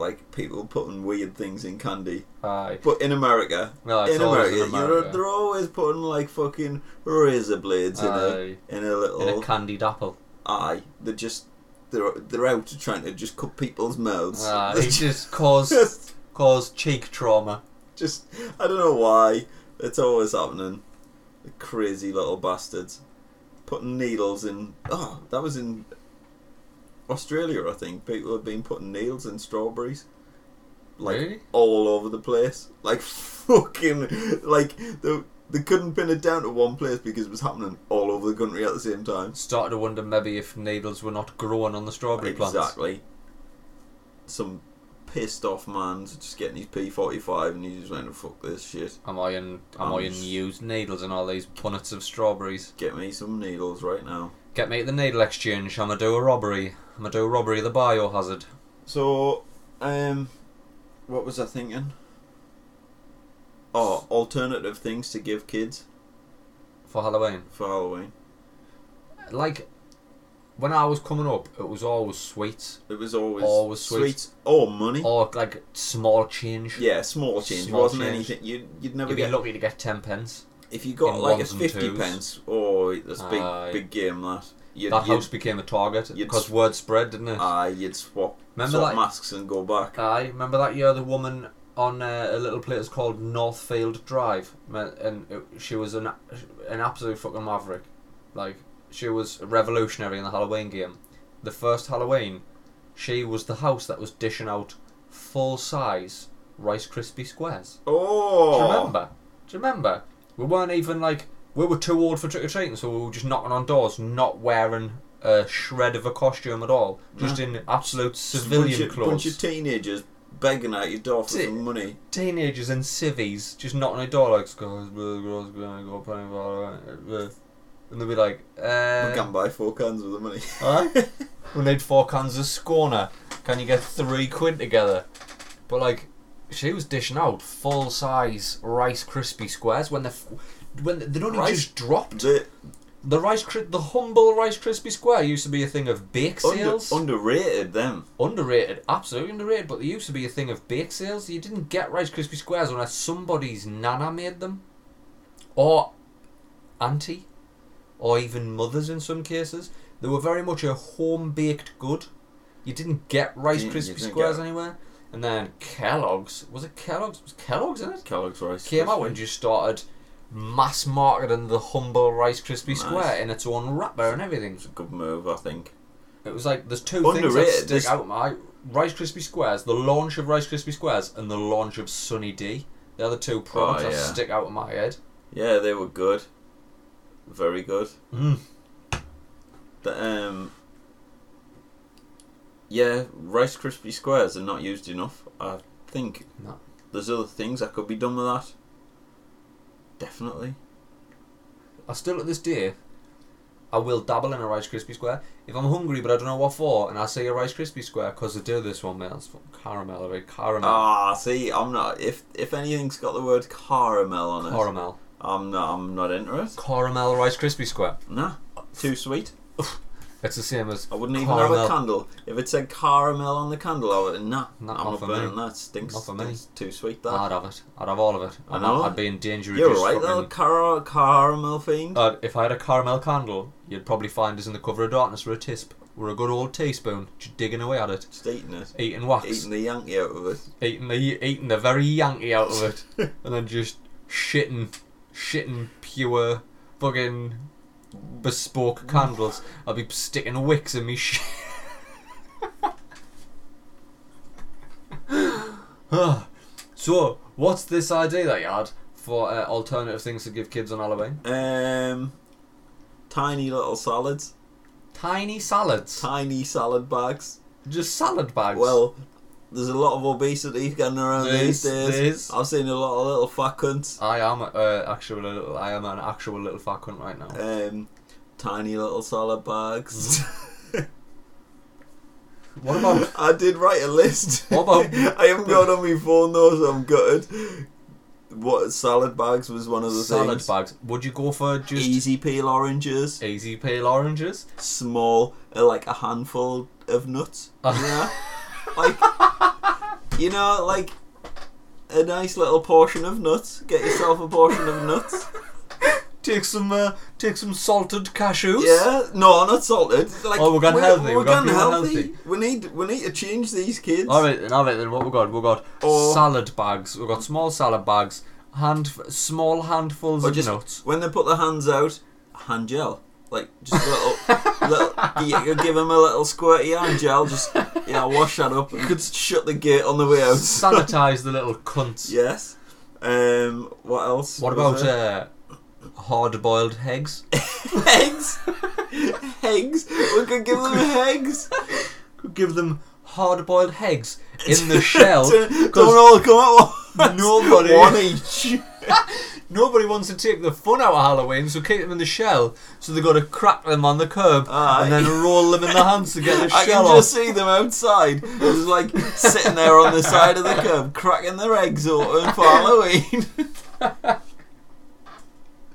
like people putting weird things in candy. Aye. But in America, No, it's in America, in You're, America. they're always putting like fucking razor blades in a in a little in a candied apple. eye. They're just they're they're out trying to just cut people's mouths. Aye, They're it just cause just cause cheek trauma. just I don't know why it's always happening. The crazy little bastards putting needles in. Oh, that was in Australia, I think. People have been putting needles in strawberries. Like really? all over the place. Like fucking like they, they couldn't pin it down to one place because it was happening all over the country at the same time. Started to wonder maybe if needles were not growing on the strawberry plants. Exactly. Some pissed off man's just getting his P forty five and he's just went to fuck this shit. Am I in? Am I in used needles and all these punnets of strawberries? Get me some needles right now. Get me at the needle exchange. I'ma do a robbery. I'ma do a robbery of the biohazard. So, um, what was I thinking? Oh, alternative things to give kids for Halloween. for Halloween. Like when I was coming up, it was always sweets It was always Always sweets. sweets or money. or like small change. Yeah, small change. Small it wasn't change. anything. You you'd never You'd be get lucky to get ten pence. If you got in like a ones and fifty twos. pence. Oh, that's big Aye. big game that. You'd, that house became a target you'd because s- word spread, didn't it? Aye, you'd swap Remember swap that? masks and go back. I remember that year the woman on uh, a little place called Northfield Drive, Me- and it, she was an an absolute fucking maverick. Like she was revolutionary in the Halloween game. The first Halloween, she was the house that was dishing out full size Rice Krispie squares. Oh, Do you remember? Do you remember? We weren't even like we were too old for trick or treating, so we were just knocking on doors, not wearing a shred of a costume at all, just in absolute civilian bunch of, clothes. Bunch of teenagers begging at your door for Ti- some money. teenagers and civvies just knocking on the door like, guys, the girls gonna go playing ball, and they'll be like, we uh, can buy four cans with the money. Alright. we need four cans of Scorner. Can you get three quid together? But like, she was dishing out full size Rice Krispie squares when the when they'd only Rice- just dropped. the The Rice the humble Rice Krispie square used to be a thing of bake under, sales. underrated them. underrated, absolutely underrated. But they used to be a thing of bake sales. You didn't get Rice Krispie squares unless somebody's nana made them, or auntie, or even mothers in some cases. They were very much a home baked good. You didn't get Rice Krispie squares anywhere. And then Kellogg's was it Kellogg's? Was Kellogg's in it? Kellogg's Rice Came out and just started mass marketing the humble Rice Krispie Nice. square in its own wrapper and everything. It's a good move, I think. It was like there's two things that stick out. My Rice Krispie Squares, the launch of Rice Krispie Squares, and the launch of Sunny D. They're the two products Oh, that stick out of my head. Yeah, they were good. Very good. Mm. The, um, yeah, Rice Krispie squares are not used enough. I think No. there's other things that could be done with that. Definitely. I still to this day, I will dabble in a Rice Krispie square if I'm hungry, but I don't know what for, and I say a Rice Krispie square because they do this one, man. It's caramel, right? Caramel. Ah, see, I'm not. If if anything's got the word caramel on it, caramel. I'm not. I'm not into it. Caramel Rice Krispie square. Nah, too sweet. It's the same as I wouldn't even have a candle. If it said caramel on the candle, I would nah. Not- I'm not not for burning me. that. Stinks. Not for me. It's too sweet. That. I'd have it. I'd have all of it. I I'd, know. I'd be in danger You're right, little car- caramel fiend. Uh, if I had a caramel candle, you'd probably find us in the cover of darkness with a tisp, or a good old teaspoon, just digging away at it, Just eating it. eating wax, Eating the Yankee out of it. eating the eating the very Yankee out of it, and then just shitting, shitting pure fucking bespoke candles. I'll be sticking wicks in me shit. so, what's this idea that you had for uh, alternative things to give kids on Halloween? Um, tiny little salads. Tiny salads, Tiny salad bags. just salad bags. Well, there's a lot of obesity going around these days. there is. I've seen a lot of little fat cunts. I am uh, actual little. I am an actual little fat cunt right now. Um, tiny little salad bags. What about I did write a list. What about- I haven't got on my phone though, so I'm gutted. What salad bags was one of the salad things. bags? Would you go for just Easy peel oranges, easy peel oranges? small, uh, like a handful of nuts. Yeah, like you know, like a nice little portion of nuts. Get yourself a portion of nuts. Take some, uh, take some salted cashews. Yeah, no, not salted. Like, Oh, we're going healthy, We're, we're going healthy. healthy. We need, we need to change these kids. All right, then, all right. Then what we got? We got Or- salad bags. We got small salad bags. Hand, small handfuls of nuts. when they put their hands out, hand gel. Like just a little, little you, give them a little squirty hand gel. Just yeah, wash that up. You could shut the gate on the way out. Sanitize the little cunts. yes. Um. What else? What about uh, hard-boiled eggs? eggs? eggs? We could give them eggs. Could give them hard-boiled eggs in the shell. Don't don't all come at once. Nobody- One each. Nobody wants to take the fun out of Halloween, so keep them in the shell. So they've got to crack them on the curb Aye. and then roll them in the hands to get the shell. I shell can off. just see them outside, just like sitting there on the side of the curb, cracking their eggs open for Halloween.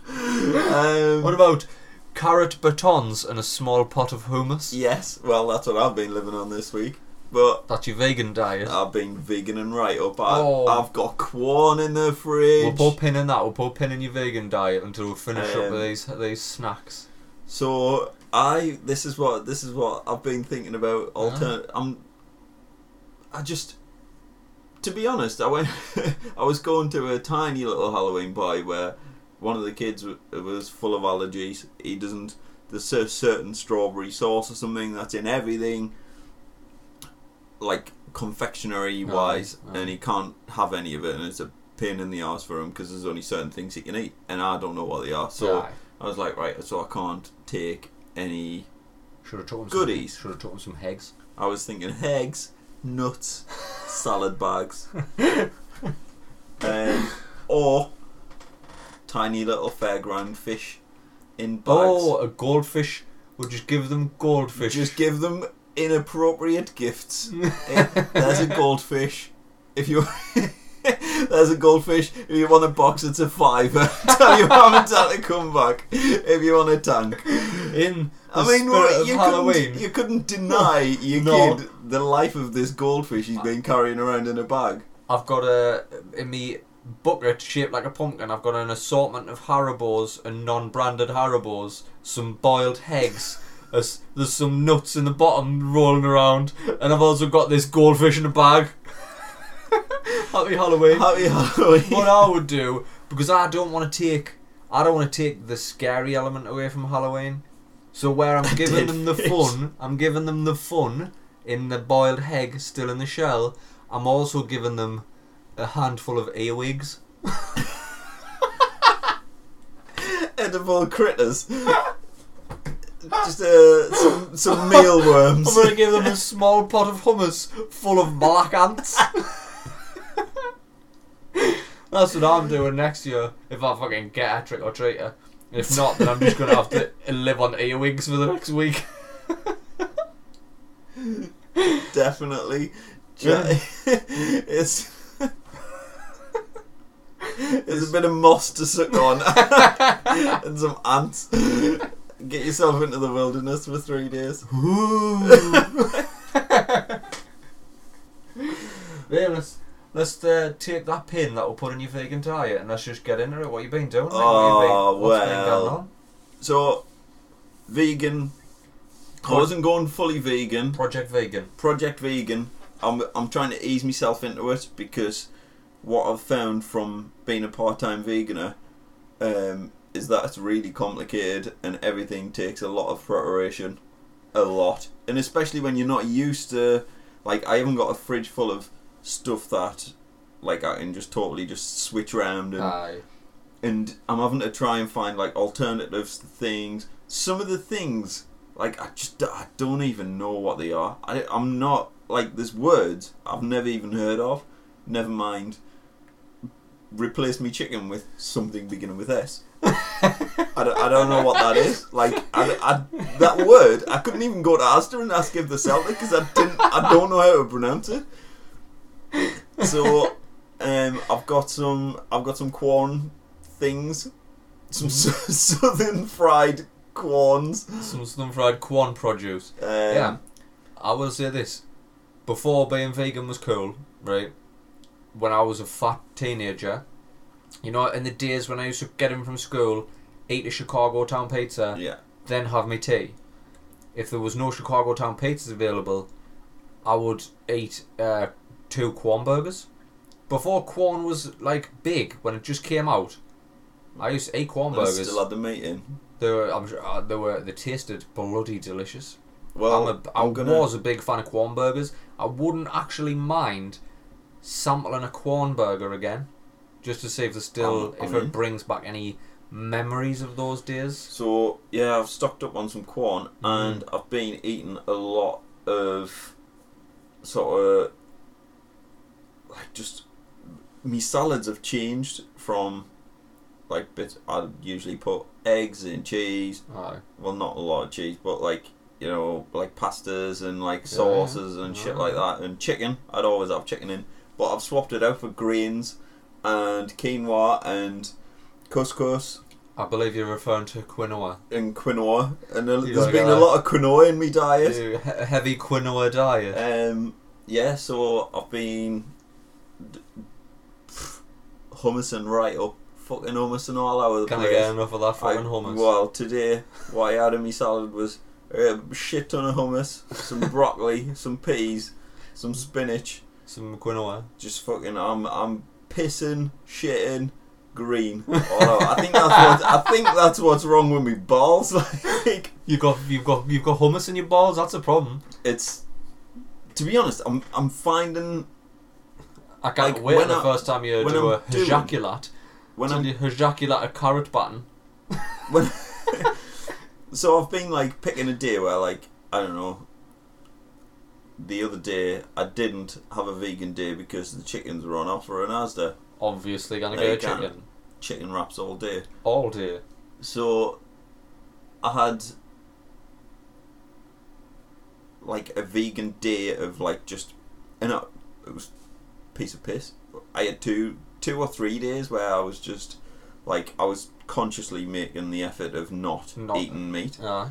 um, What about carrot batons and a small pot of hummus? yes, well, that's what I've been living on this week. But That's your vegan diet. I've been vegan and right up. I, Oh. I've got Quorn in the fridge. We'll put a pin in that. We'll put a pin in your vegan diet until we finish up Um, with these these snacks. So I this is what this is what I've been thinking about alternate I'm I just to be honest I went I was going to a tiny little Halloween party where one of the kids w- was full of allergies he doesn't there's a certain strawberry sauce or something that's in everything like confectionery wise Right, right. and he can't have any of it and it's a pain in the ass for him because there's only certain things he can eat and I don't know what they are so Aye. I was like, right, so I can't take any. should have took him goodies. Some, should have took him some eggs. I was thinking eggs, nuts, salad bags, um, or tiny little fairground fish in bags. Oh, a goldfish. We'll just give them goldfish. Just give them inappropriate gifts. Eh, There's a goldfish. If you. There's a goldfish. If you want a box, it's a fiver. Tell your mum and dad to come back. If you want a tank. in I mean, of you, Halloween. couldn't, you couldn't deny your No. kid the life of this goldfish he's been carrying around in a bag. I've got a in me bucket shaped like a pumpkin. I've got an assortment of Haribo's and non-branded Haribo's, some boiled eggs. There's, there's some nuts in the bottom rolling around, and I've also got this goldfish in a bag. Happy Halloween. Happy Halloween. what I would do because I don't want to take I don't want to take the scary element away from Halloween. So where I'm giving them the fish. fun, I'm giving them the fun in the boiled egg still in the shell. I'm also giving them a handful of earwigs. edible critters. Just uh, some some mealworms. I'm gonna give them a small pot of hummus full of black ants. That's what I'm doing next year if I fucking get a trick or treater. If not, then I'm just gonna have to live on earwigs for the next week. Definitely. Yeah. it's it's a bit of moss to suck on and some ants. Get yourself into the wilderness for three days. yeah, let's let's uh, take that pin that we'll put in your vegan diet and let's just get into it. What you been doing? mate? Oh, what you been, what's been well. going on? So, vegan. I wasn't going fully vegan. Project Vegan. Project Vegan. I'm I'm trying to ease myself into it because what I've found from being a part-time veganer um, is that it's really complicated and everything takes a lot of preparation, a lot, and especially when you're not used to. Like I haven't got a fridge full of stuff that, like I can just totally just switch around and Aye. and I'm having to try and find like alternatives to things. Some of the things, like I just I don't even know what they are. I I'm not like there's words I've never even heard of. Never mind. Replace me chicken with something beginning with S. I don't, I don't know what that is. Like I, I, that word, I couldn't even go to Asda and ask if the Celtic because I didn't. I don't know how to pronounce it. So, um, I've got some. I've got some Quorn things, some s southern fried Quorns. Some southern fried Quorn produce. Um, yeah. I will say this. Before being vegan was cool, right? When I was a fat teenager, you know, in the days when I used to get in from school, eat a Chicago town pizza, yeah. then have my tea. If there was no Chicago town pizzas available, I would eat uh, two Quorn burgers. Before Quorn was like big when it just came out, I used to eat And I burgers. still had the meat in. They were, I'm sure, uh, they were, they tasted bloody delicious. Well, I'm a, I I'm gonna. was a big fan of Quorn burgers. I wouldn't actually mind sampling a Quorn burger again, just to see if there's still I'm- if I'm in. it brings back any memories of those days. So yeah, I've stocked up on some Quorn, Mm-hmm. and I've been eating a lot of sort of like just me salads have changed from like bits. I usually put eggs and cheese. Aye. Well, not a lot of cheese, but like you know, like pastas and like Yeah, sauces and shit like that, and chicken. I'd always have chicken in, but I've swapped it out for grains and quinoa and couscous I believe you're referring to quinoa. and quinoa, and there's like been a lot of quinoa in my diet. He- heavy quinoa diet. Um, yeah, so I've been d- pff, and right up, fucking hummus and all over the Can I place. get enough of that I- fucking hummus? Well, today what I had in my salad was a shit ton of hummus, some broccoli, some peas, some spinach. Some quinoa. Just fucking, I'm I'm pissing, shitting, green. Oh, over. I think that's what I think that's what's wrong with me balls. Like you've got you've got you've got hummus in your balls. That's a problem. it's to be honest, I'm I'm finding I can't Like, wait when the I- first time you do I'm a doing- ejaculate. when I'm you ejaculate a carrot button. when so I've been like picking a day where like I don't know. The other day I didn't have a vegan day because the chickens were on offer in Asda. Obviously, gonna There get a chicken Chicken wraps all day. all day. So I had like a vegan day of like just and I, it was a piece of piss. I had two two or three days where I was just like I was consciously making the effort of not, Not- eating meat. Aye.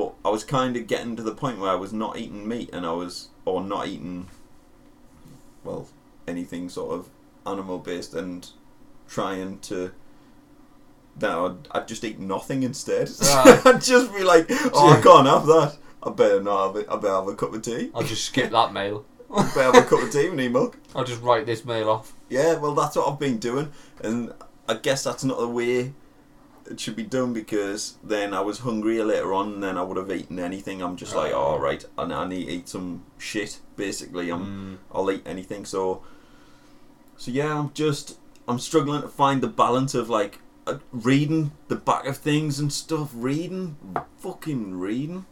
But I was kind of getting to the point where I was not eating meat and I was or not eating well anything sort of animal based and trying to then I'd, I'd just eat nothing instead. Right. I'd just be like, oh, I can't have that. I better not have it. I better have a cup of tea. I'll just skip that meal. I better have a cup of tea. and need milk. I'll just write this mail off. Yeah, well, that's what I've been doing, and I guess that's not the way it should be done because then I was hungrier later on, and then I would have eaten anything. I'm just like, Oh. all right, I, I need to eat some shit. Basically, I'm I'll eat anything. So, so yeah, I'm just I'm struggling to find the balance of like uh, reading the back of things and stuff. Reading, fucking reading.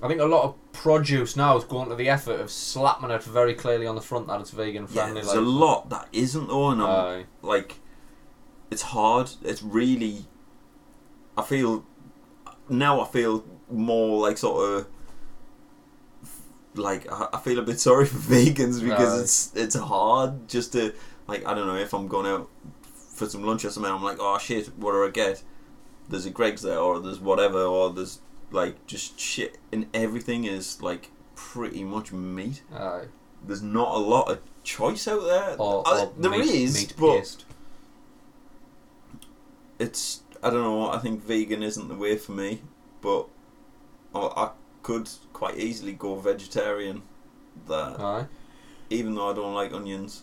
I think a lot of produce now is going to the effort of slapping it very clearly on the front that it's vegan friendly. Yeah, there's a lot that isn't though, and I'm like, it's hard. It's really. I feel now. I feel more like sort of like I I feel a bit sorry for vegans because Aye. it's it's hard just to like I don't know if I'm going out for some lunch or something. I'm like, oh shit, what do I get? There's a Greggs there, or there's whatever, or there's like just shit, and everything is like pretty much meat. Aye. There's not a lot of choice out there. Or, or there meat, is, meat but paste. it's I don't know. I think vegan isn't the way for me, but I, I could quite easily go vegetarian. That Aye. even though I don't like onions.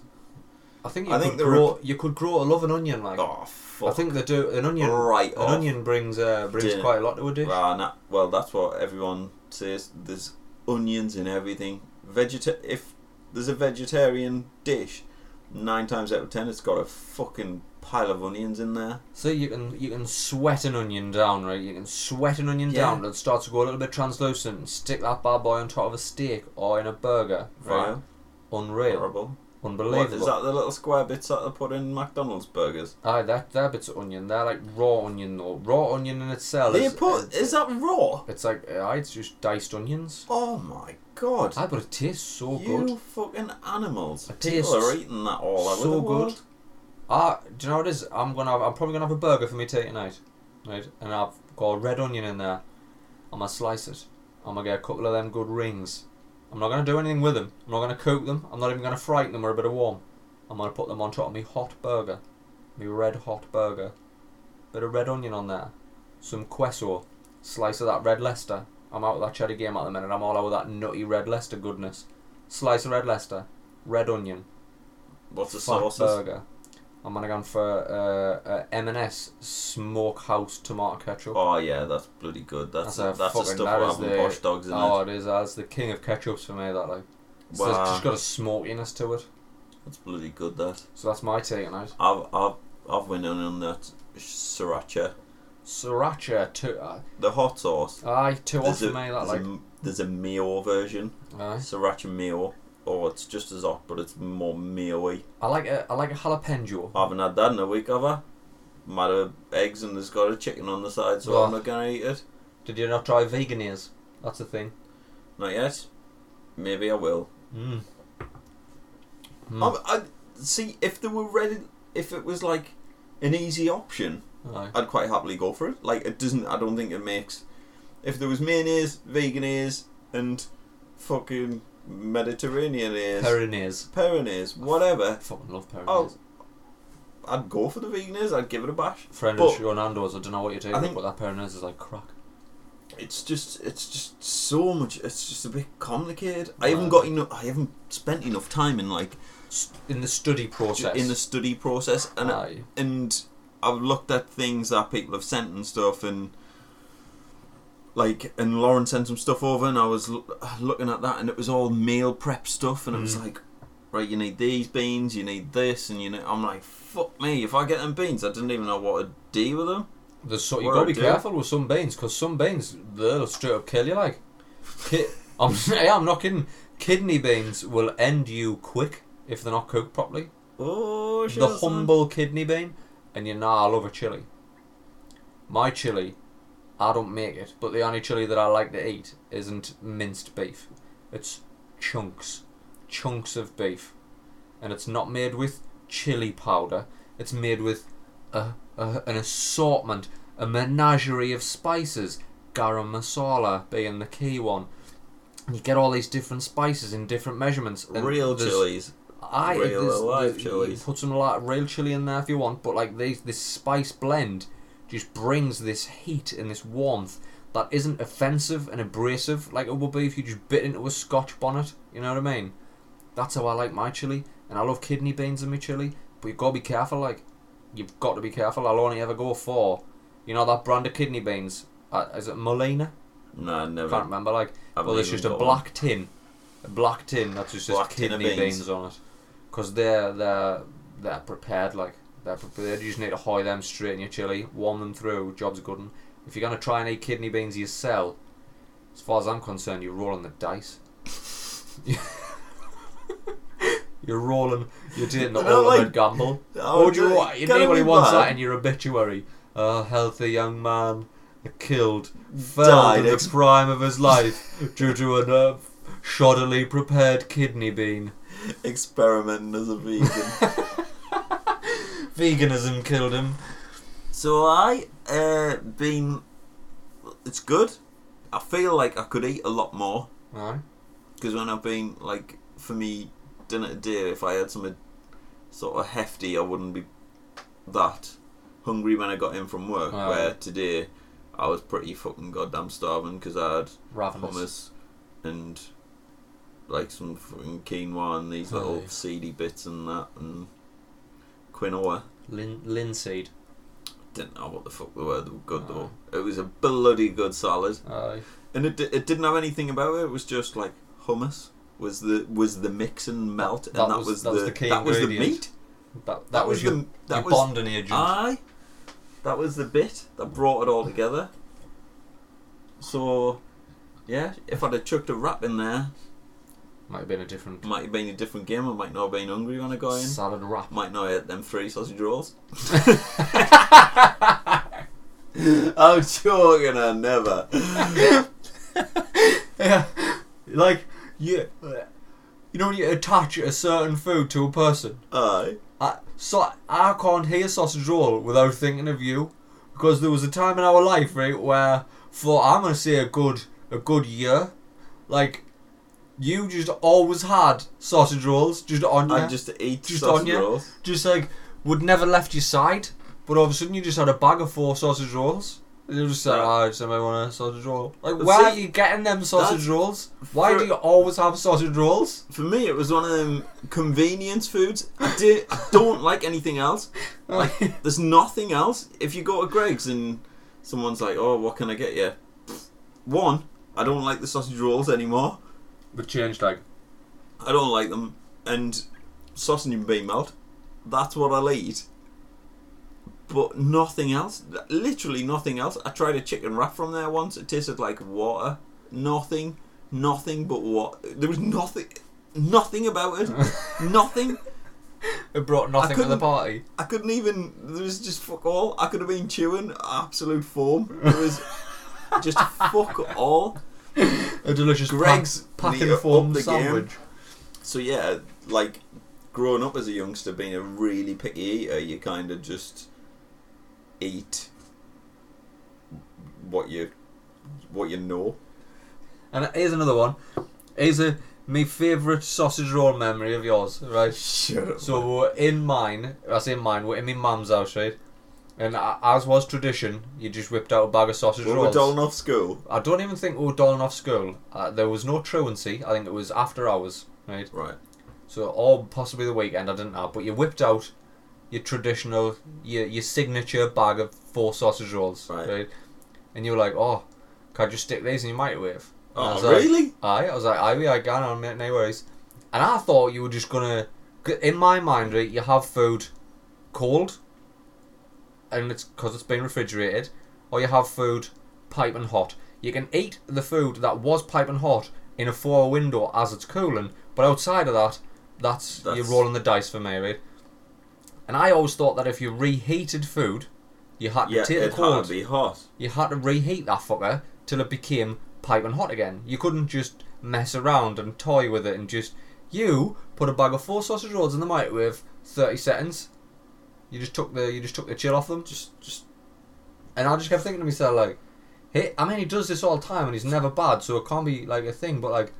I think you I could think grow. You could grow a love an onion like. Oh fuck! I think they do an onion. right An off. onion brings uh, brings Dinner. quite a lot to a dish. Ah, nah, well, that's what everyone says. There's onions in everything. Vegeta- if there's a vegetarian dish, nine times out of ten, it's got a fucking pile of onions in there. So you can you can sweat an onion down, right? You can sweat an onion Yeah. down and it starts to go a little bit translucent and stick that bad boy on top of a steak or in a burger. Right? Unreal. horrible. What, Unbelievable. is that the little square bits that they put in McDonald's burgers? Aye, that that bit's of onion. They're like raw onion though. Raw onion in itself. They is, put is that raw? it's like uh, it's just diced onions. Oh my god! Aye, but it tastes so good. you good. fucking animals! It People tastes are eating that all over so the good. Ah, do you know what it is? I'm gonna have, I'm probably gonna have a burger for me tea tonight, right? And I've got a red onion in there. I'm gonna slice it. I'm gonna get a couple of them good rings. I'm not gonna do anything with them. I'm not gonna cook them. I'm not even gonna frighten them or a bit of warm. I'm gonna put them on top of me hot burger, me red hot burger. Bit of red onion on there, some queso, slice of that red Leicester. I'm out with that cheddar game at the minute. I'm all out with that nutty red Leicester goodness. Slice of red Leicester, red onion, What's the fat sauces? I'm gonna go for uh, uh, M&S Smokehouse tomato ketchup. Oh yeah, that's bloody good. That's That's a that's, the fucking- stuff that we're is having the- posh dogs in oh, it. it is. That's the king of ketchups for me. That like, Wow. it's just got a smokiness to it. That's bloody good. That So that's my take on it. I've I've I've went in on that sriracha, Sriracha, too. Uh, the hot sauce. aye, too There's for me. That there's, like, a, there's a mayo version, aye. sriracha mayo. Oh, it's just as hot, but it's more mayo-y. I like a, I like a jalapeno. I haven't had that in a week, have I? Have eggs and there's got a chicken on the side, so Well. I'm not gonna eat it. Did you not try veganeers? That's the thing. Not yet. Maybe I will. Mm. I, I see if there were ready. If it was like an easy option, Aye. I'd quite happily go for it. Like it doesn't. I don't think it makes. If there was mayonnaise, vegan ears, and fucking Mediterraneanaise, Perinaise. perinaise, whatever, I fucking love perinaise. Oh, I'd go for the veganese. I'd give it a bash. Friend but- of Sean Nando's, I don't know what you're taking, I think- but that perinaise is like crack. It's just, it's just so much. It's just a bit complicated. I haven't got enough. I haven't spent enough time in like In the study process. in the study process, and Aye. and I've looked at things that people have sent and stuff, and like, and Lauren sent some stuff over, and I was l- looking at that, and it was all meal prep stuff, and it was Mm. like, right, you need these beans, you need this, and you know, I'm like, fuck me, if I get them beans, I didn't even know what to do with them. There's so you gotta be yeah. careful with some beans because some beans they'll straight up kill you. Like, Ki- I'm yeah, I'm not kidding. Kidney beans will end you quick if they're not cooked properly. Oh, the humble kidney bean, and you know I love a chili. My chili, I don't make it, but the only chili that I like to eat isn't minced beef. It's chunks, chunks of beef, and it's not made with chili powder. It's made with a, a an assortment, a menagerie of spices. Garam masala being the key one. And you get all these different spices in different measurements. and Real chilies. I Real there's- alive there's- You chilies. put some like real chili in there if you want, but like these this spice blend just brings this heat and this warmth that isn't offensive and abrasive like it would be if you just bit into a Scotch bonnet. You know what I mean? That's how I like my chili, and I love kidney beans in my chili. But you've got to be careful. Like you've got to be careful. I'll only ever go for, you know, that brand of kidney beans. Uh, is it Molina? Nah, never. Can't remember. Like well, there's just a black tin, a black tin that's just, just Black kidney beans. beans. on it, because they're they're they're prepared like They're prepared. You just need to hoy them straight in your chili, warm them through. Job's good. 'un. If you're gonna try and eat kidney beans yourself, as far as I'm concerned, you're rolling the dice. you're rolling. You're taking the ultimate like- gamble. Oh, do you know what? Nobody be wants that in your obituary. A healthy young man killed, fell Died in the prime of his life due to a uh, shoddily prepared kidney bean. Experimenting as a vegan. Veganism killed him. so I uh been. It's good. I feel like I could eat a lot more Aye. because when I've been like for me dinner today, if I had something sort of hefty, I wouldn't be that hungry when I got in from work. Oh. Where today I was pretty fucking goddamn starving because I had Ravenous. hummus and like some fucking quinoa and these little seedy bits and that and quinoa. Lin- linseed. Didn't know what the fuck were. They were good though. It was a bloody good salad, Aye. and it di- it didn't have anything about it. It was just like hummus was the was the mix and melt, and That that, was- was, that the, was the key that was the ingredient. meat. That, that, That was, was your, the that your was bonding agent. aye. That was the bit that brought it all together. So, yeah, if I'd have chucked a wrap in there, Might have been a different might have been a different game. I might not have been hungry when I got in. salad wrap. Might not have them three sausage rolls. I'm joking, I never. yeah, like you, you know when you attach a certain food to a person. Aye. I, so I can't hear sausage roll without thinking of you, because there was a time in our life, right, where for I'm gonna say a good a good year, like you just always had sausage rolls just on you, I just, just eat Just sausage on you? rolls. like would never left your side, but all of a sudden you just had a bag of four sausage rolls. And you just said, Right. "Oh, does anybody want a sausage roll?" Like, But where see, are you getting them sausage that's- rolls? Why for- do you always have sausage rolls? For me, it was one of them convenience foods. I did. I don't like anything else. Like, there's nothing else. If you go to Greggs and someone's like, "Oh, what can I get you?" One, I don't like the sausage rolls anymore. But change tag. I don't like them. And sausage and bean melt. That's what I'll eat. But nothing else. Literally nothing else. I tried a chicken wrap from there once. It tasted like water. Nothing. Nothing but what. There was nothing. Nothing about it. nothing. it brought nothing to the party. I couldn't even. There was just fuck all. I could have been chewing absolute foam. There was just fuck all. A delicious Greggs pack, pack and form the game. sandwich. So yeah, like growing up as a youngster, being a really picky eater, you kind of just eat what you what you know. And here's another one. Here's a my favourite sausage roll memory of yours, right? Shut up. So we're in mine, I say mine, we're in my mum's house, right? And a- as was tradition, you just whipped out a bag of sausage were rolls. done off school. I don't even think we were done off school. Uh, there was no truancy. I think it was after hours, right? Right. So or possibly the weekend. I didn't know. But you whipped out your traditional, your your signature bag of four sausage rolls, Right. right? And you were like, oh, can I just stick these in your microwave? And I Oh was like, really? Aye, I was like, aye, I can, I'll make no worries. And I thought you were just gonna, 'cause in my mind, right, you have food cold, and it's because it's been refrigerated, or you have food piping hot. You can eat the food that was piping hot in a four window as it's cooling, but outside of that, that's, you're rolling the dice for me, right? And I always thought that if you reheated food, you had to Yeah, take it the had to be hot. you had to reheat that fucker till it became piping hot again. You couldn't just mess around and toy with it and just you put a bag of four sausage rolls in the microwave, thirty seconds. You just took the you just took the chill off them, Just, just and I just kept thinking to myself like, hey, I mean he does this all the time and he's never bad, so it can't be like a thing. But like,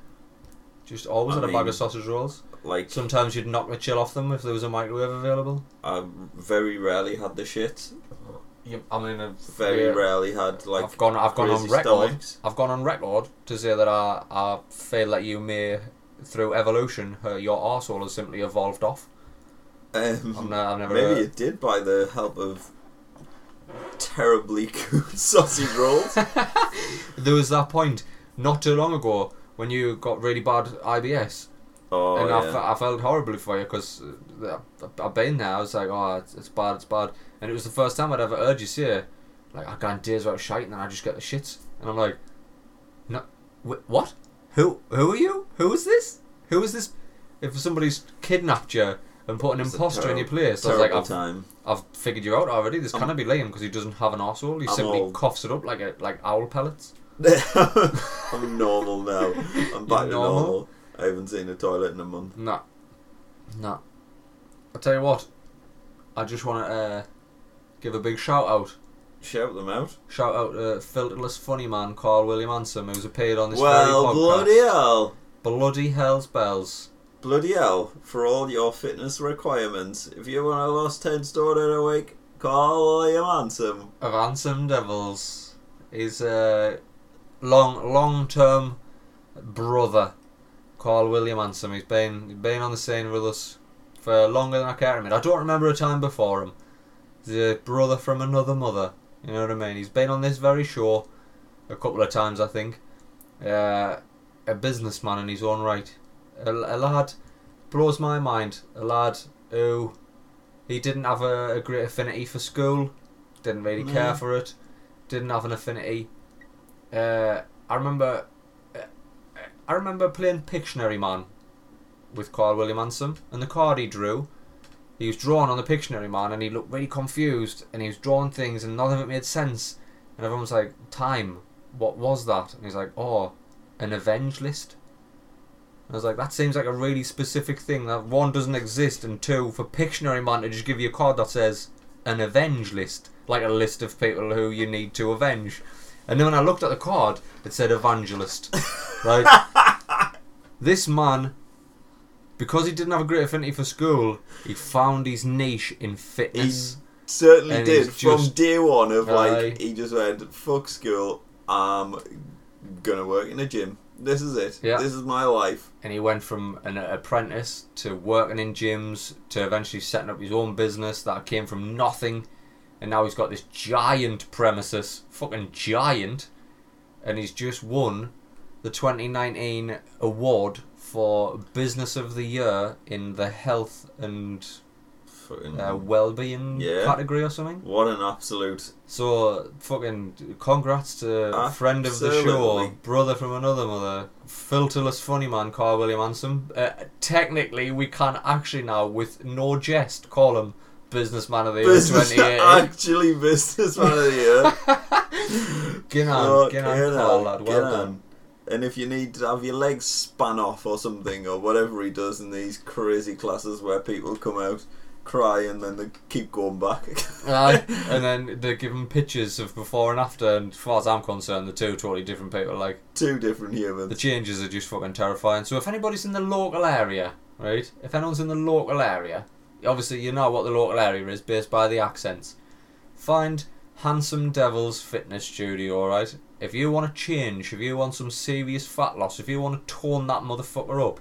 just always I had a bag of sausage rolls. like Sometimes you'd knock the chill off them if there was a microwave available. I very rarely had the shit. You, I mean, a Very yeah. rarely had like. I've gone. I've gone on record. stomachs. I've gone on record to say that I, I feel that you may, through evolution, uh, your arsehole has simply evolved off. Um, I've, ne- I've never. Maybe uh, it did by the help of terribly good sausage rolls. there was that point not too long ago when you got really bad IBS, Oh and I, yeah. fe- I felt horribly for you because I've been there. I was like, oh, it's, it's bad, it's bad. And it was the first time I'd ever heard you say, like, I can't days without shite, and then I just get the shits. And I'm like, no, wh- what? Who who are you? Who is this? Who is this? If somebody's kidnapped you and put an imposter in your place, I was like, I've, time. I've figured you out already. This cannot be Liam because he doesn't have an arsehole. He I'm simply all- coughs it up like a like owl pellets. I'm normal now. I'm back to normal? normal. I haven't seen a toilet in a month. No. No. I'll tell you what. I just want to uh, give a big shout out. Shout them out. Shout out to filterless funny man Carl William Ansom who's appeared on this well, very podcast. bloody hell. Bloody hell's bells. Bloody hell. For all your fitness requirements, if you want to lose 10 stone in a week, call William Handsome. Of Handsome Devils. He's a long long term brother. Carl William Ansom. He's been been on the scene with us for longer than I care admit. I don't remember a time before him. He's a brother from another mother. You know what I mean? He's been on this very show a couple of times, I think. Uh, a businessman in his own right. A, a lad blows my mind. A lad who he didn't have a, a great affinity for school. Didn't really No. care for it. Didn't have an affinity. Uh, I remember. uh, I remember playing Pictionary Man with Carl William Ansom, and the card he drew, he was drawn on the Pictionary Man, and he looked really confused, and he was drawing things, and none of it made sense, and everyone was like, "Time, what was that?" And he's like, "Oh, an avenge list." I was like, "That seems like a really specific thing. That one doesn't exist, and two, for Pictionary Man to just give you a card that says an avenge list, like a list of people who you need to avenge." And then when I looked at the card, it said evangelist. right? this man, because he didn't have a great affinity for school, he found his niche in fitness. He Certainly And did. From just- day one of like, he just went, fuck school, I'm gonna work in a gym. This is it. Yeah. This is my life. and he went from an apprentice to working in gyms to eventually setting up his own business that came from nothing and now he's got this giant premises fucking giant and he's just won the 2019 award for business of the year in the health and Fucking, uh, well-being Yeah. category or something what an absolute. so fucking congrats to a friend of the show brother from another mother filterless funny man Carl William Ansom uh, technically we can actually now with no jest call him businessman of the year Business, 2018 actually, businessman of the year. get on Oh, get on Carl lad get well on. done And if you need to have your legs span off or something, or whatever he does in these crazy classes where people come out, cry, and then they keep going back. Aye, and then they give him pictures of before and after and as far as I'm concerned they're two totally different people like Two different humans. The changes are just fucking terrifying. So if anybody's in the local area, right? If anyone's in the local area, obviously you know what the local area is based by the accents. Find Handsome Devils Fitness Studio, right? If you want to change, if you want some serious fat loss, if you want to tone that motherfucker up,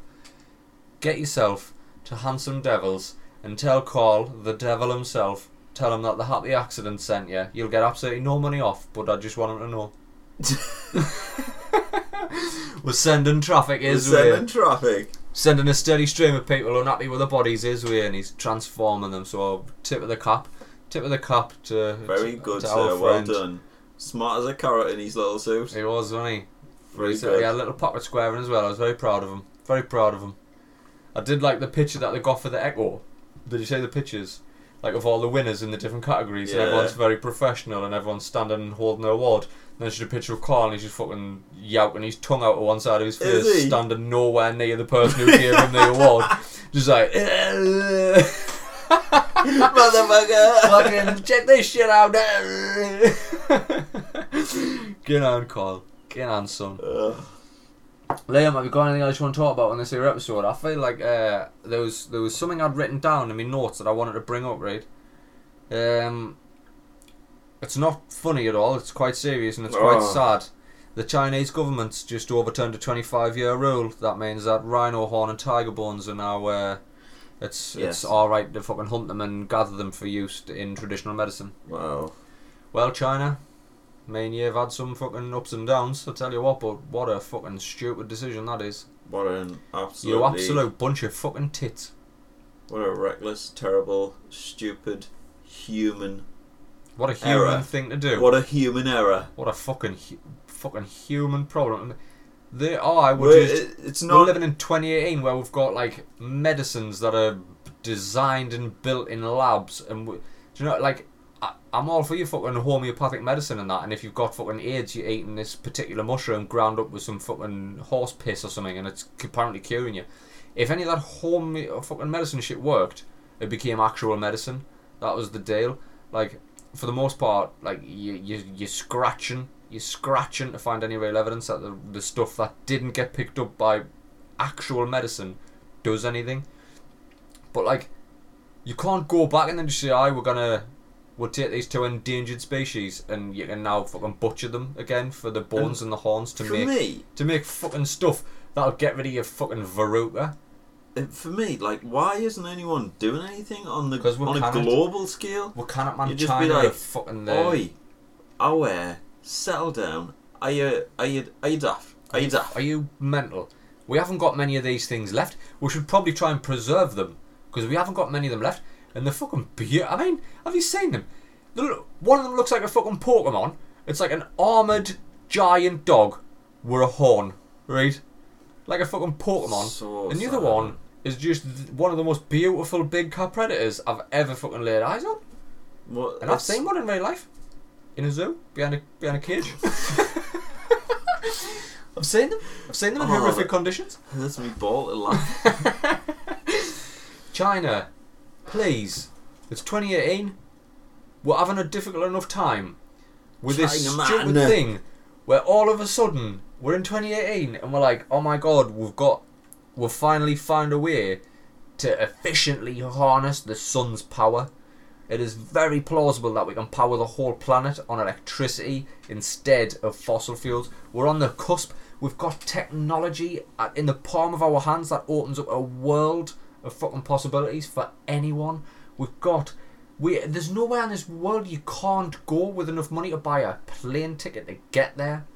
get yourself to Handsome Devils and tell Carl, the devil himself, tell him that the happy accident sent you. You'll get absolutely no money off, but I just want him to know. We're sending traffic is We're way. sending traffic. Sending a steady stream of people unhappy with their bodies his way, and he's transforming them. So tip of the cap, tip of the cap to Very to, good, to sir. Well done. Smart as a carrot in his little suit. He was, wasn't he? Very uh, He's- good. He had a little pocket square in as well. I was very proud of him. Very proud of him. I did like the picture that they got for the Echo. Did you see the pictures? Like of all the winners in the different categories, and Yeah. everyone's very professional, and everyone's standing and holding their award. And then there's just a picture of Carl, and he's just fucking yelping his tongue out of one side of his Is face, he? standing nowhere near the person who gave him the award. Just like, eh. Motherfucker! fucking check this shit out. Eh. Get on, Carl. Get on, son. Ugh. Liam, have you got anything else you want to talk about on this here episode? I feel like uh, there was there was something I'd written down in my notes that I wanted to bring up, right? Um, it's not funny at all. It's quite serious and it's quite Oh. sad. The Chinese government's just overturned a 25 year rule. That means that rhino horn and tiger bones are now. Uh, it's Yes. it's all right to fucking hunt them and gather them for use in traditional medicine. Wow. Well, China, Me and you've had some fucking ups and downs. I tell you what, but what a fucking stupid decision that is. What an absolute, You absolute bunch of fucking tits. what a reckless, terrible, stupid, human. What a human Error. thing to do. What a human error. What a fucking hu- fucking human problem. They are. We're, We're- just, it- it's we're living in 2018 where we've got like medicines that are designed and built in labs, and we, do you know like. I- I'm all for your fucking homeopathic medicine and that, and if you've got fucking AIDS, you're eating this particular mushroom ground up with some fucking horse piss or something, and it's apparently curing you. If any of that home fucking medicine shit worked, it became actual medicine. That was the deal. Like, for the most part, like you you you're scratching, you're scratching to find any real evidence that the the stuff that didn't get picked up by actual medicine does anything. But like, you can't go back and then just say, "I we're gonna." We'll take these two endangered species and you can now fucking butcher them again for the bones and, the horns to make me, to make fucking stuff that'll get rid of your fucking verruca. uh, for me, like, why isn't anyone doing anything on the we on a global scale? Well, cannot man You just be China like, are fucking the Oi, aware, settle down. Are you are you are you daft? Are you daft? Are you mental? We haven't got many of these things left. We should probably try and preserve them because we haven't got many of them left. And they're fucking beautiful. I mean, have you seen them? Look- One of them looks like a fucking Pokemon. It's like an armored giant dog with a horn, right? Like a fucking Pokemon. So and the other one is just one of the most beautiful big cat predators I've ever fucking laid eyes on. What, And I've seen one in real life. In a zoo, behind a behind a cage. I've seen them. I've seen them in Oh, horrific that- conditions. Hurts me ball to laugh. China, please. It's 2018. We're having a difficult enough time with this China, stupid man. thing where all of a sudden we're in 2018 and we're like, oh my god, we've got, we've finally found a way to efficiently harness the sun's power. It is very plausible that we can power the whole planet on electricity instead of fossil fuels. We're on the cusp. We've got technology uh, in the palm of our hands that opens up a world of fucking possibilities for anyone. We've got we there's nowhere in this world you can't go with enough money to buy a plane ticket to get there.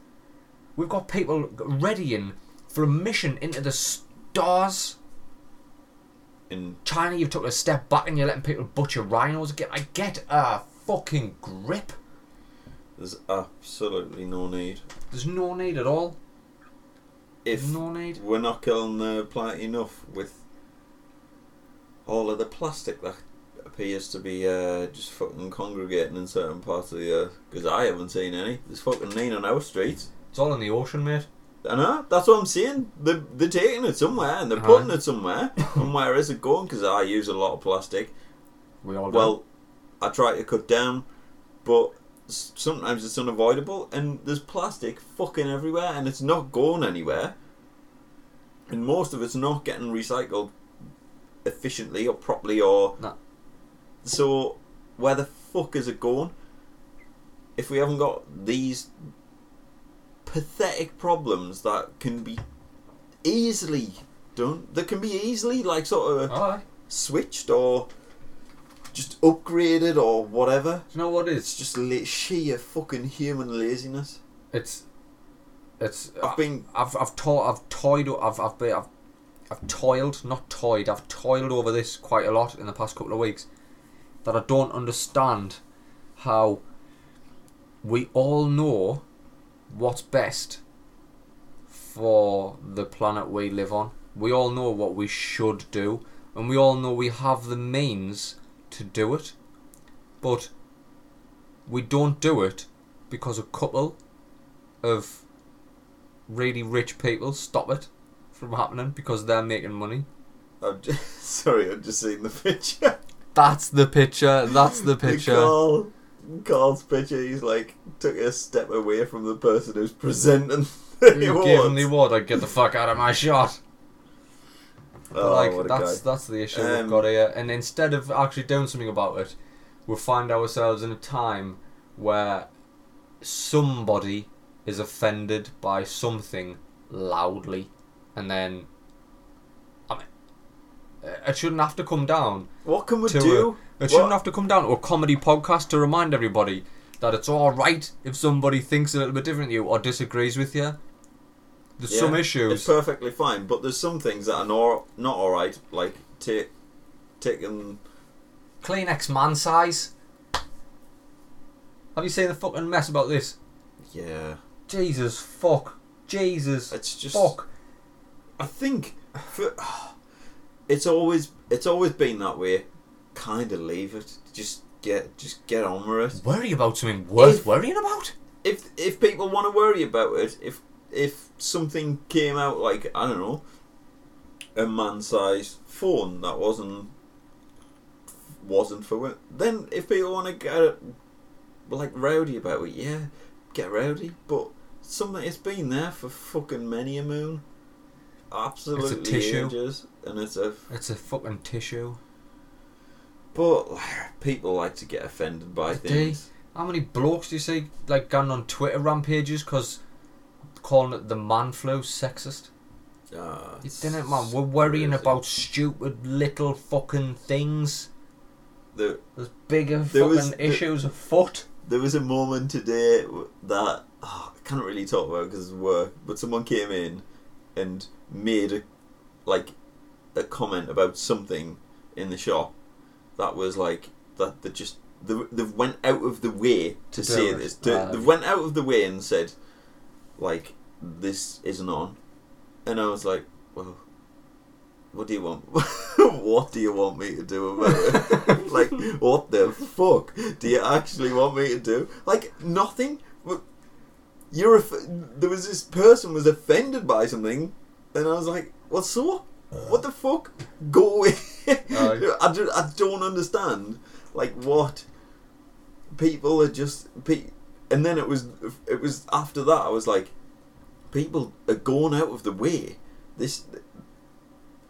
We've got people readying for a mission into the stars. In China, you've took a step back and you're letting people butcher rhinos again. I get a fucking grip. there's absolutely no need. There's no need at all. If no need. we're not killing the planet enough with all of the plastic that appears to be uh, just fucking congregating in certain parts of the earth, because I haven't seen any. There's fucking none on our streets. It's all in the ocean, mate. I know, that's what I'm saying. They're, they're taking it somewhere and they're Aye. putting it somewhere. and where is it going? Because I use a lot of plastic. We all do. Well, I try to cut down, but s- sometimes it's unavoidable, and there's plastic fucking everywhere, and it's not going anywhere. And most of it's not getting recycled efficiently or properly, or No. so where the fuck is it going? If we haven't got these pathetic problems that can be easily done, that can be easily like sort of Aye. switched or just upgraded or whatever. Do you know what it It's just la- sheer fucking human laziness. It's it's I've been I've I've to- I've toyed I've I've been, I've I've toiled not toyed I've toiled over this quite a lot in the past couple of weeks that I don't understand how we all know what's best for the planet we live on. We all know what we should do and we all know we have the means to do it. But we don't do it because a couple of really rich people stop it from happening because they're making money. I'm just, sorry, I've just seen the picture. That's the picture. That's the picture. Carl, Carl's picture. He's like took a step away from the person who's presenting the You gave him the award. I get the fuck out of my shot. But Oh, like that's guy. that's the issue Um, we've got here. And instead of actually doing something about it, we find ourselves in a time where somebody is offended by something loudly, and then I mean, it shouldn't have to come down What can we do? It shouldn't What- have to come down to a comedy podcast to remind everybody that it's all right if somebody thinks a little bit different you or disagrees with you. There's Yeah, some issues. It's perfectly fine, but there's some things that are not not all right, like take taking. Kleenex man size. Have you seen the fucking mess about this? Yeah, Jesus fuck. Jesus it's just. fuck. I think for, it's always it's always been that way. Kind of leave it. Just get just get on with it. Worry about something worth If- worrying about? If if people want to worry about it, if if something came out like I don't know, a man-sized phone that wasn't wasn't for women, then if people want to get like rowdy about it, yeah, get rowdy. But something it's been there for fucking many a moon, absolutely it's a tissue. ages, and it's a It's a fucking tissue. But people like to get offended by Do things. How many blokes do you see like going on Twitter rampages because calling it the man flu sexist? Ah, You didn't, man. We're worrying crazy. about stupid little fucking things. The, There's bigger There fucking was- issues afoot. there was a moment today w- that oh, I can't really talk about because of work, but someone came in and made a like a comment about something in the shop that was like that they just they, they went out of the way to To say it. this. To, Ah, they went out of the way and said like this isn't on, and I was like, well. What do you want? what do you want me to do about it? like, what the fuck do you actually want me to do? Like, nothing. You're. Off- there was this person was offended by something, and I was like, "What so? What uh. the fuck? Go away!" Aye. I, do, I don't understand. Like what? People are just. Pe- and then it was. It was after that. I was like, people are going out of the way. This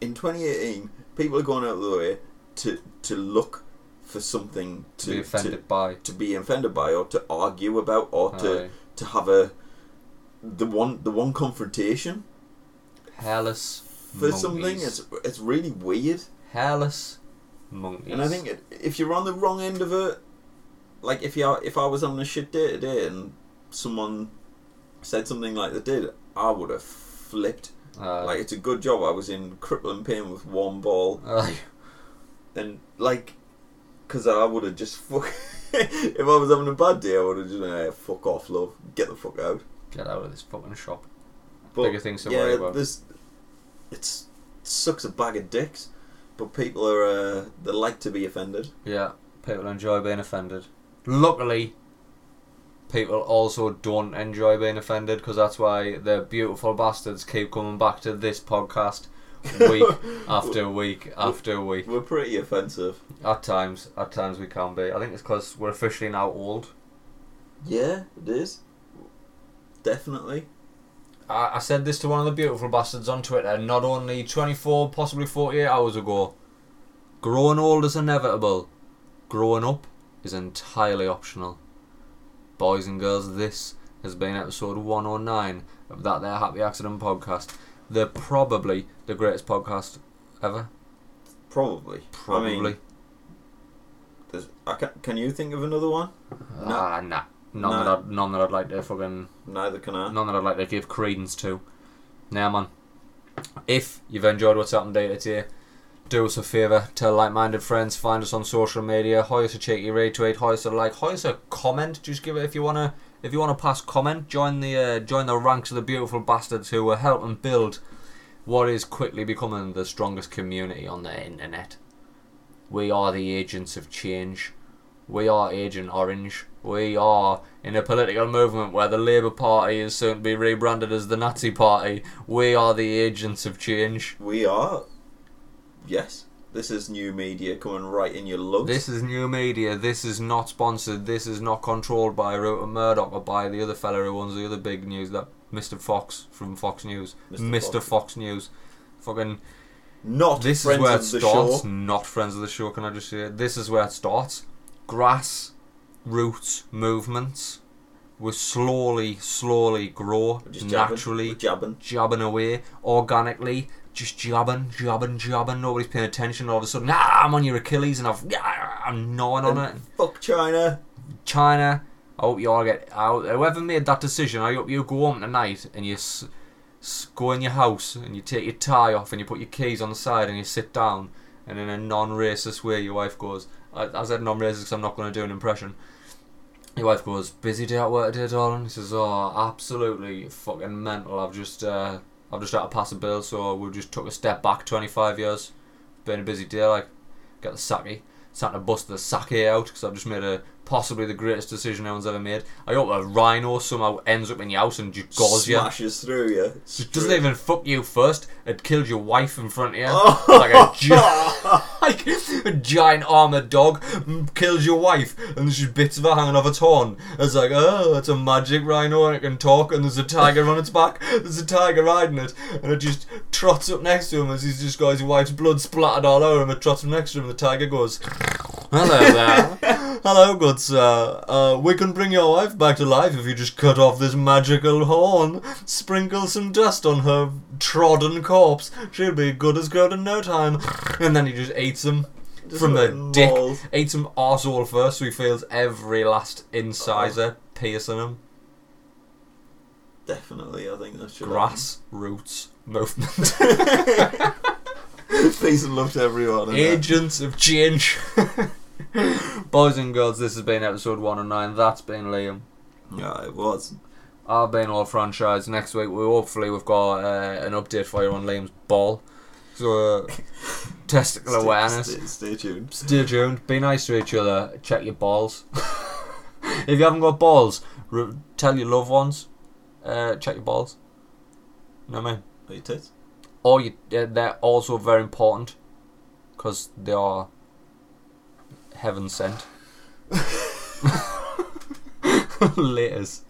in 2018, people are going out of the way to to look for something To to be offended by. to, to be offended by, or to argue about, or Aye. to have a the one the one confrontation Hairless for monkeys. something. It's it's really weird, hairless monkeys. and I think it, if you're on the wrong end of it, like if you if I was on a shit day today and someone said something like they did, I would have flipped. uh, like it's a good job I was in crippling pain with one ball. aye. and like, because I would have just fuck. if I was having a bad day, I would have just been like, fuck off, love, get the fuck out. get out of this fucking shop. But Bigger things to yeah, worry about. This, it's it sucks a bag of dicks, but people are uh, they like to be offended. Yeah, people enjoy being offended. Luckily, people also don't enjoy being offended because that's why the beautiful bastards keep coming back to this podcast week after week after week. We're pretty offensive. At times, at times we can be. I think it's because we're officially now old. Yeah, it is. Definitely. I, I said this to one of the beautiful bastards on Twitter not only 24, possibly 48 hours ago. Growing old is inevitable. Growing up is entirely optional. Boys and girls, this has been episode 109 of That There Happy Accident podcast. They're probably the greatest podcast ever. Probably. Probably. I mean, there's, I can, can you think of another one? no. Ah, nah. None, No. that I'd, none that I'd like to fucking Neither can I. none that I'd like to give credence to. Now, man, if you've enjoyed what's happened day to day, do us a favour, tell like-minded friends, find us on social media, hoy us a cheeky retweet, hoy us a like, hoy us a comment. Just give it if you wanna, if you wanna pass comment. Join the uh, join the ranks of the beautiful bastards who are helping build what is quickly becoming the strongest community on the internet. We are the agents of change. We are Agent Orange. We are in a political movement where the Labour Party is soon to be rebranded as the Nazi Party. We are the agents of change. We are. Yes. This is new media coming right in your lungs. This is new media. This is not sponsored. This is not controlled by Rupert Murdoch or by the other fella who owns the other big news, that Mr. Fox from Fox News. Mr. Mr. Fox. Fox. News. Fucking. Not This friends is where it of the starts. show. Not friends of the show. Can I just say? This is where it starts. Grass, roots, movements. will slowly, slowly grow just naturally jabbing. jabbing away organically, just jabbing, jabbing, jabbing. Nobody's paying attention. All of a sudden, ah, I'm on your Achilles, and I've, yeah, I'm gnawing on it. Fuck China. China, I hope you all get out. Whoever made that decision, I hope you go home tonight and you s- s- go in your house and you take your tie off and you put your keys on the side and you sit down and in a non-racist way, your wife goes. I, I said non-racist because I'm not going to do an impression. Your wife goes, busy day at work today, darling. He says, oh, absolutely fucking mental. I've just, uh, I've just had to pass a bill, so we just took a step back 25 years. Been a busy day, like, get the sake. Eh? Starting to bust the sake eh, out because I've just made a possibly the greatest decision anyone's ever made. I hope a rhino somehow ends up in your house and just gores you. Smashes through you. It doesn't even fuck you first. It killed your wife in front of you. Oh. Like a gi- like a giant armored dog kills your wife, and there's just bits of her hanging off its horn. It's like, oh, it's a magic rhino and it can talk, and there's a tiger on its back. There's a tiger riding it, and it just trots up next to him as he's just got his wife's blood splattered all over him. It trots up next to him, and the tiger goes, Hello there. Hello, good sir. Uh, we can bring your wife back to life if you just cut off this magical horn, sprinkle some dust on her trodden corpse. She'll be good as gold in no time. And then he just eats him from the dick. Eats him arsehole first, so he feels every last incisor piercing him. Definitely, I think that should Grass roots movement. Peace and love to everyone. Agents of change. Boys and girls, this has been episode 109. That's been Liam. Yeah, it was. I've been all Phranchize. Next week, we hopefully we've got uh, an update for you on Liam's ball. So, uh, testicle Stay- awareness. Stay, stay tuned. Stay tuned. Be nice to each other. Check your balls. if you haven't got balls, re- tell your loved ones. Uh, check your balls. You know what I mean? Wait, tits. Or they're also very important because they are heaven sent. Laters.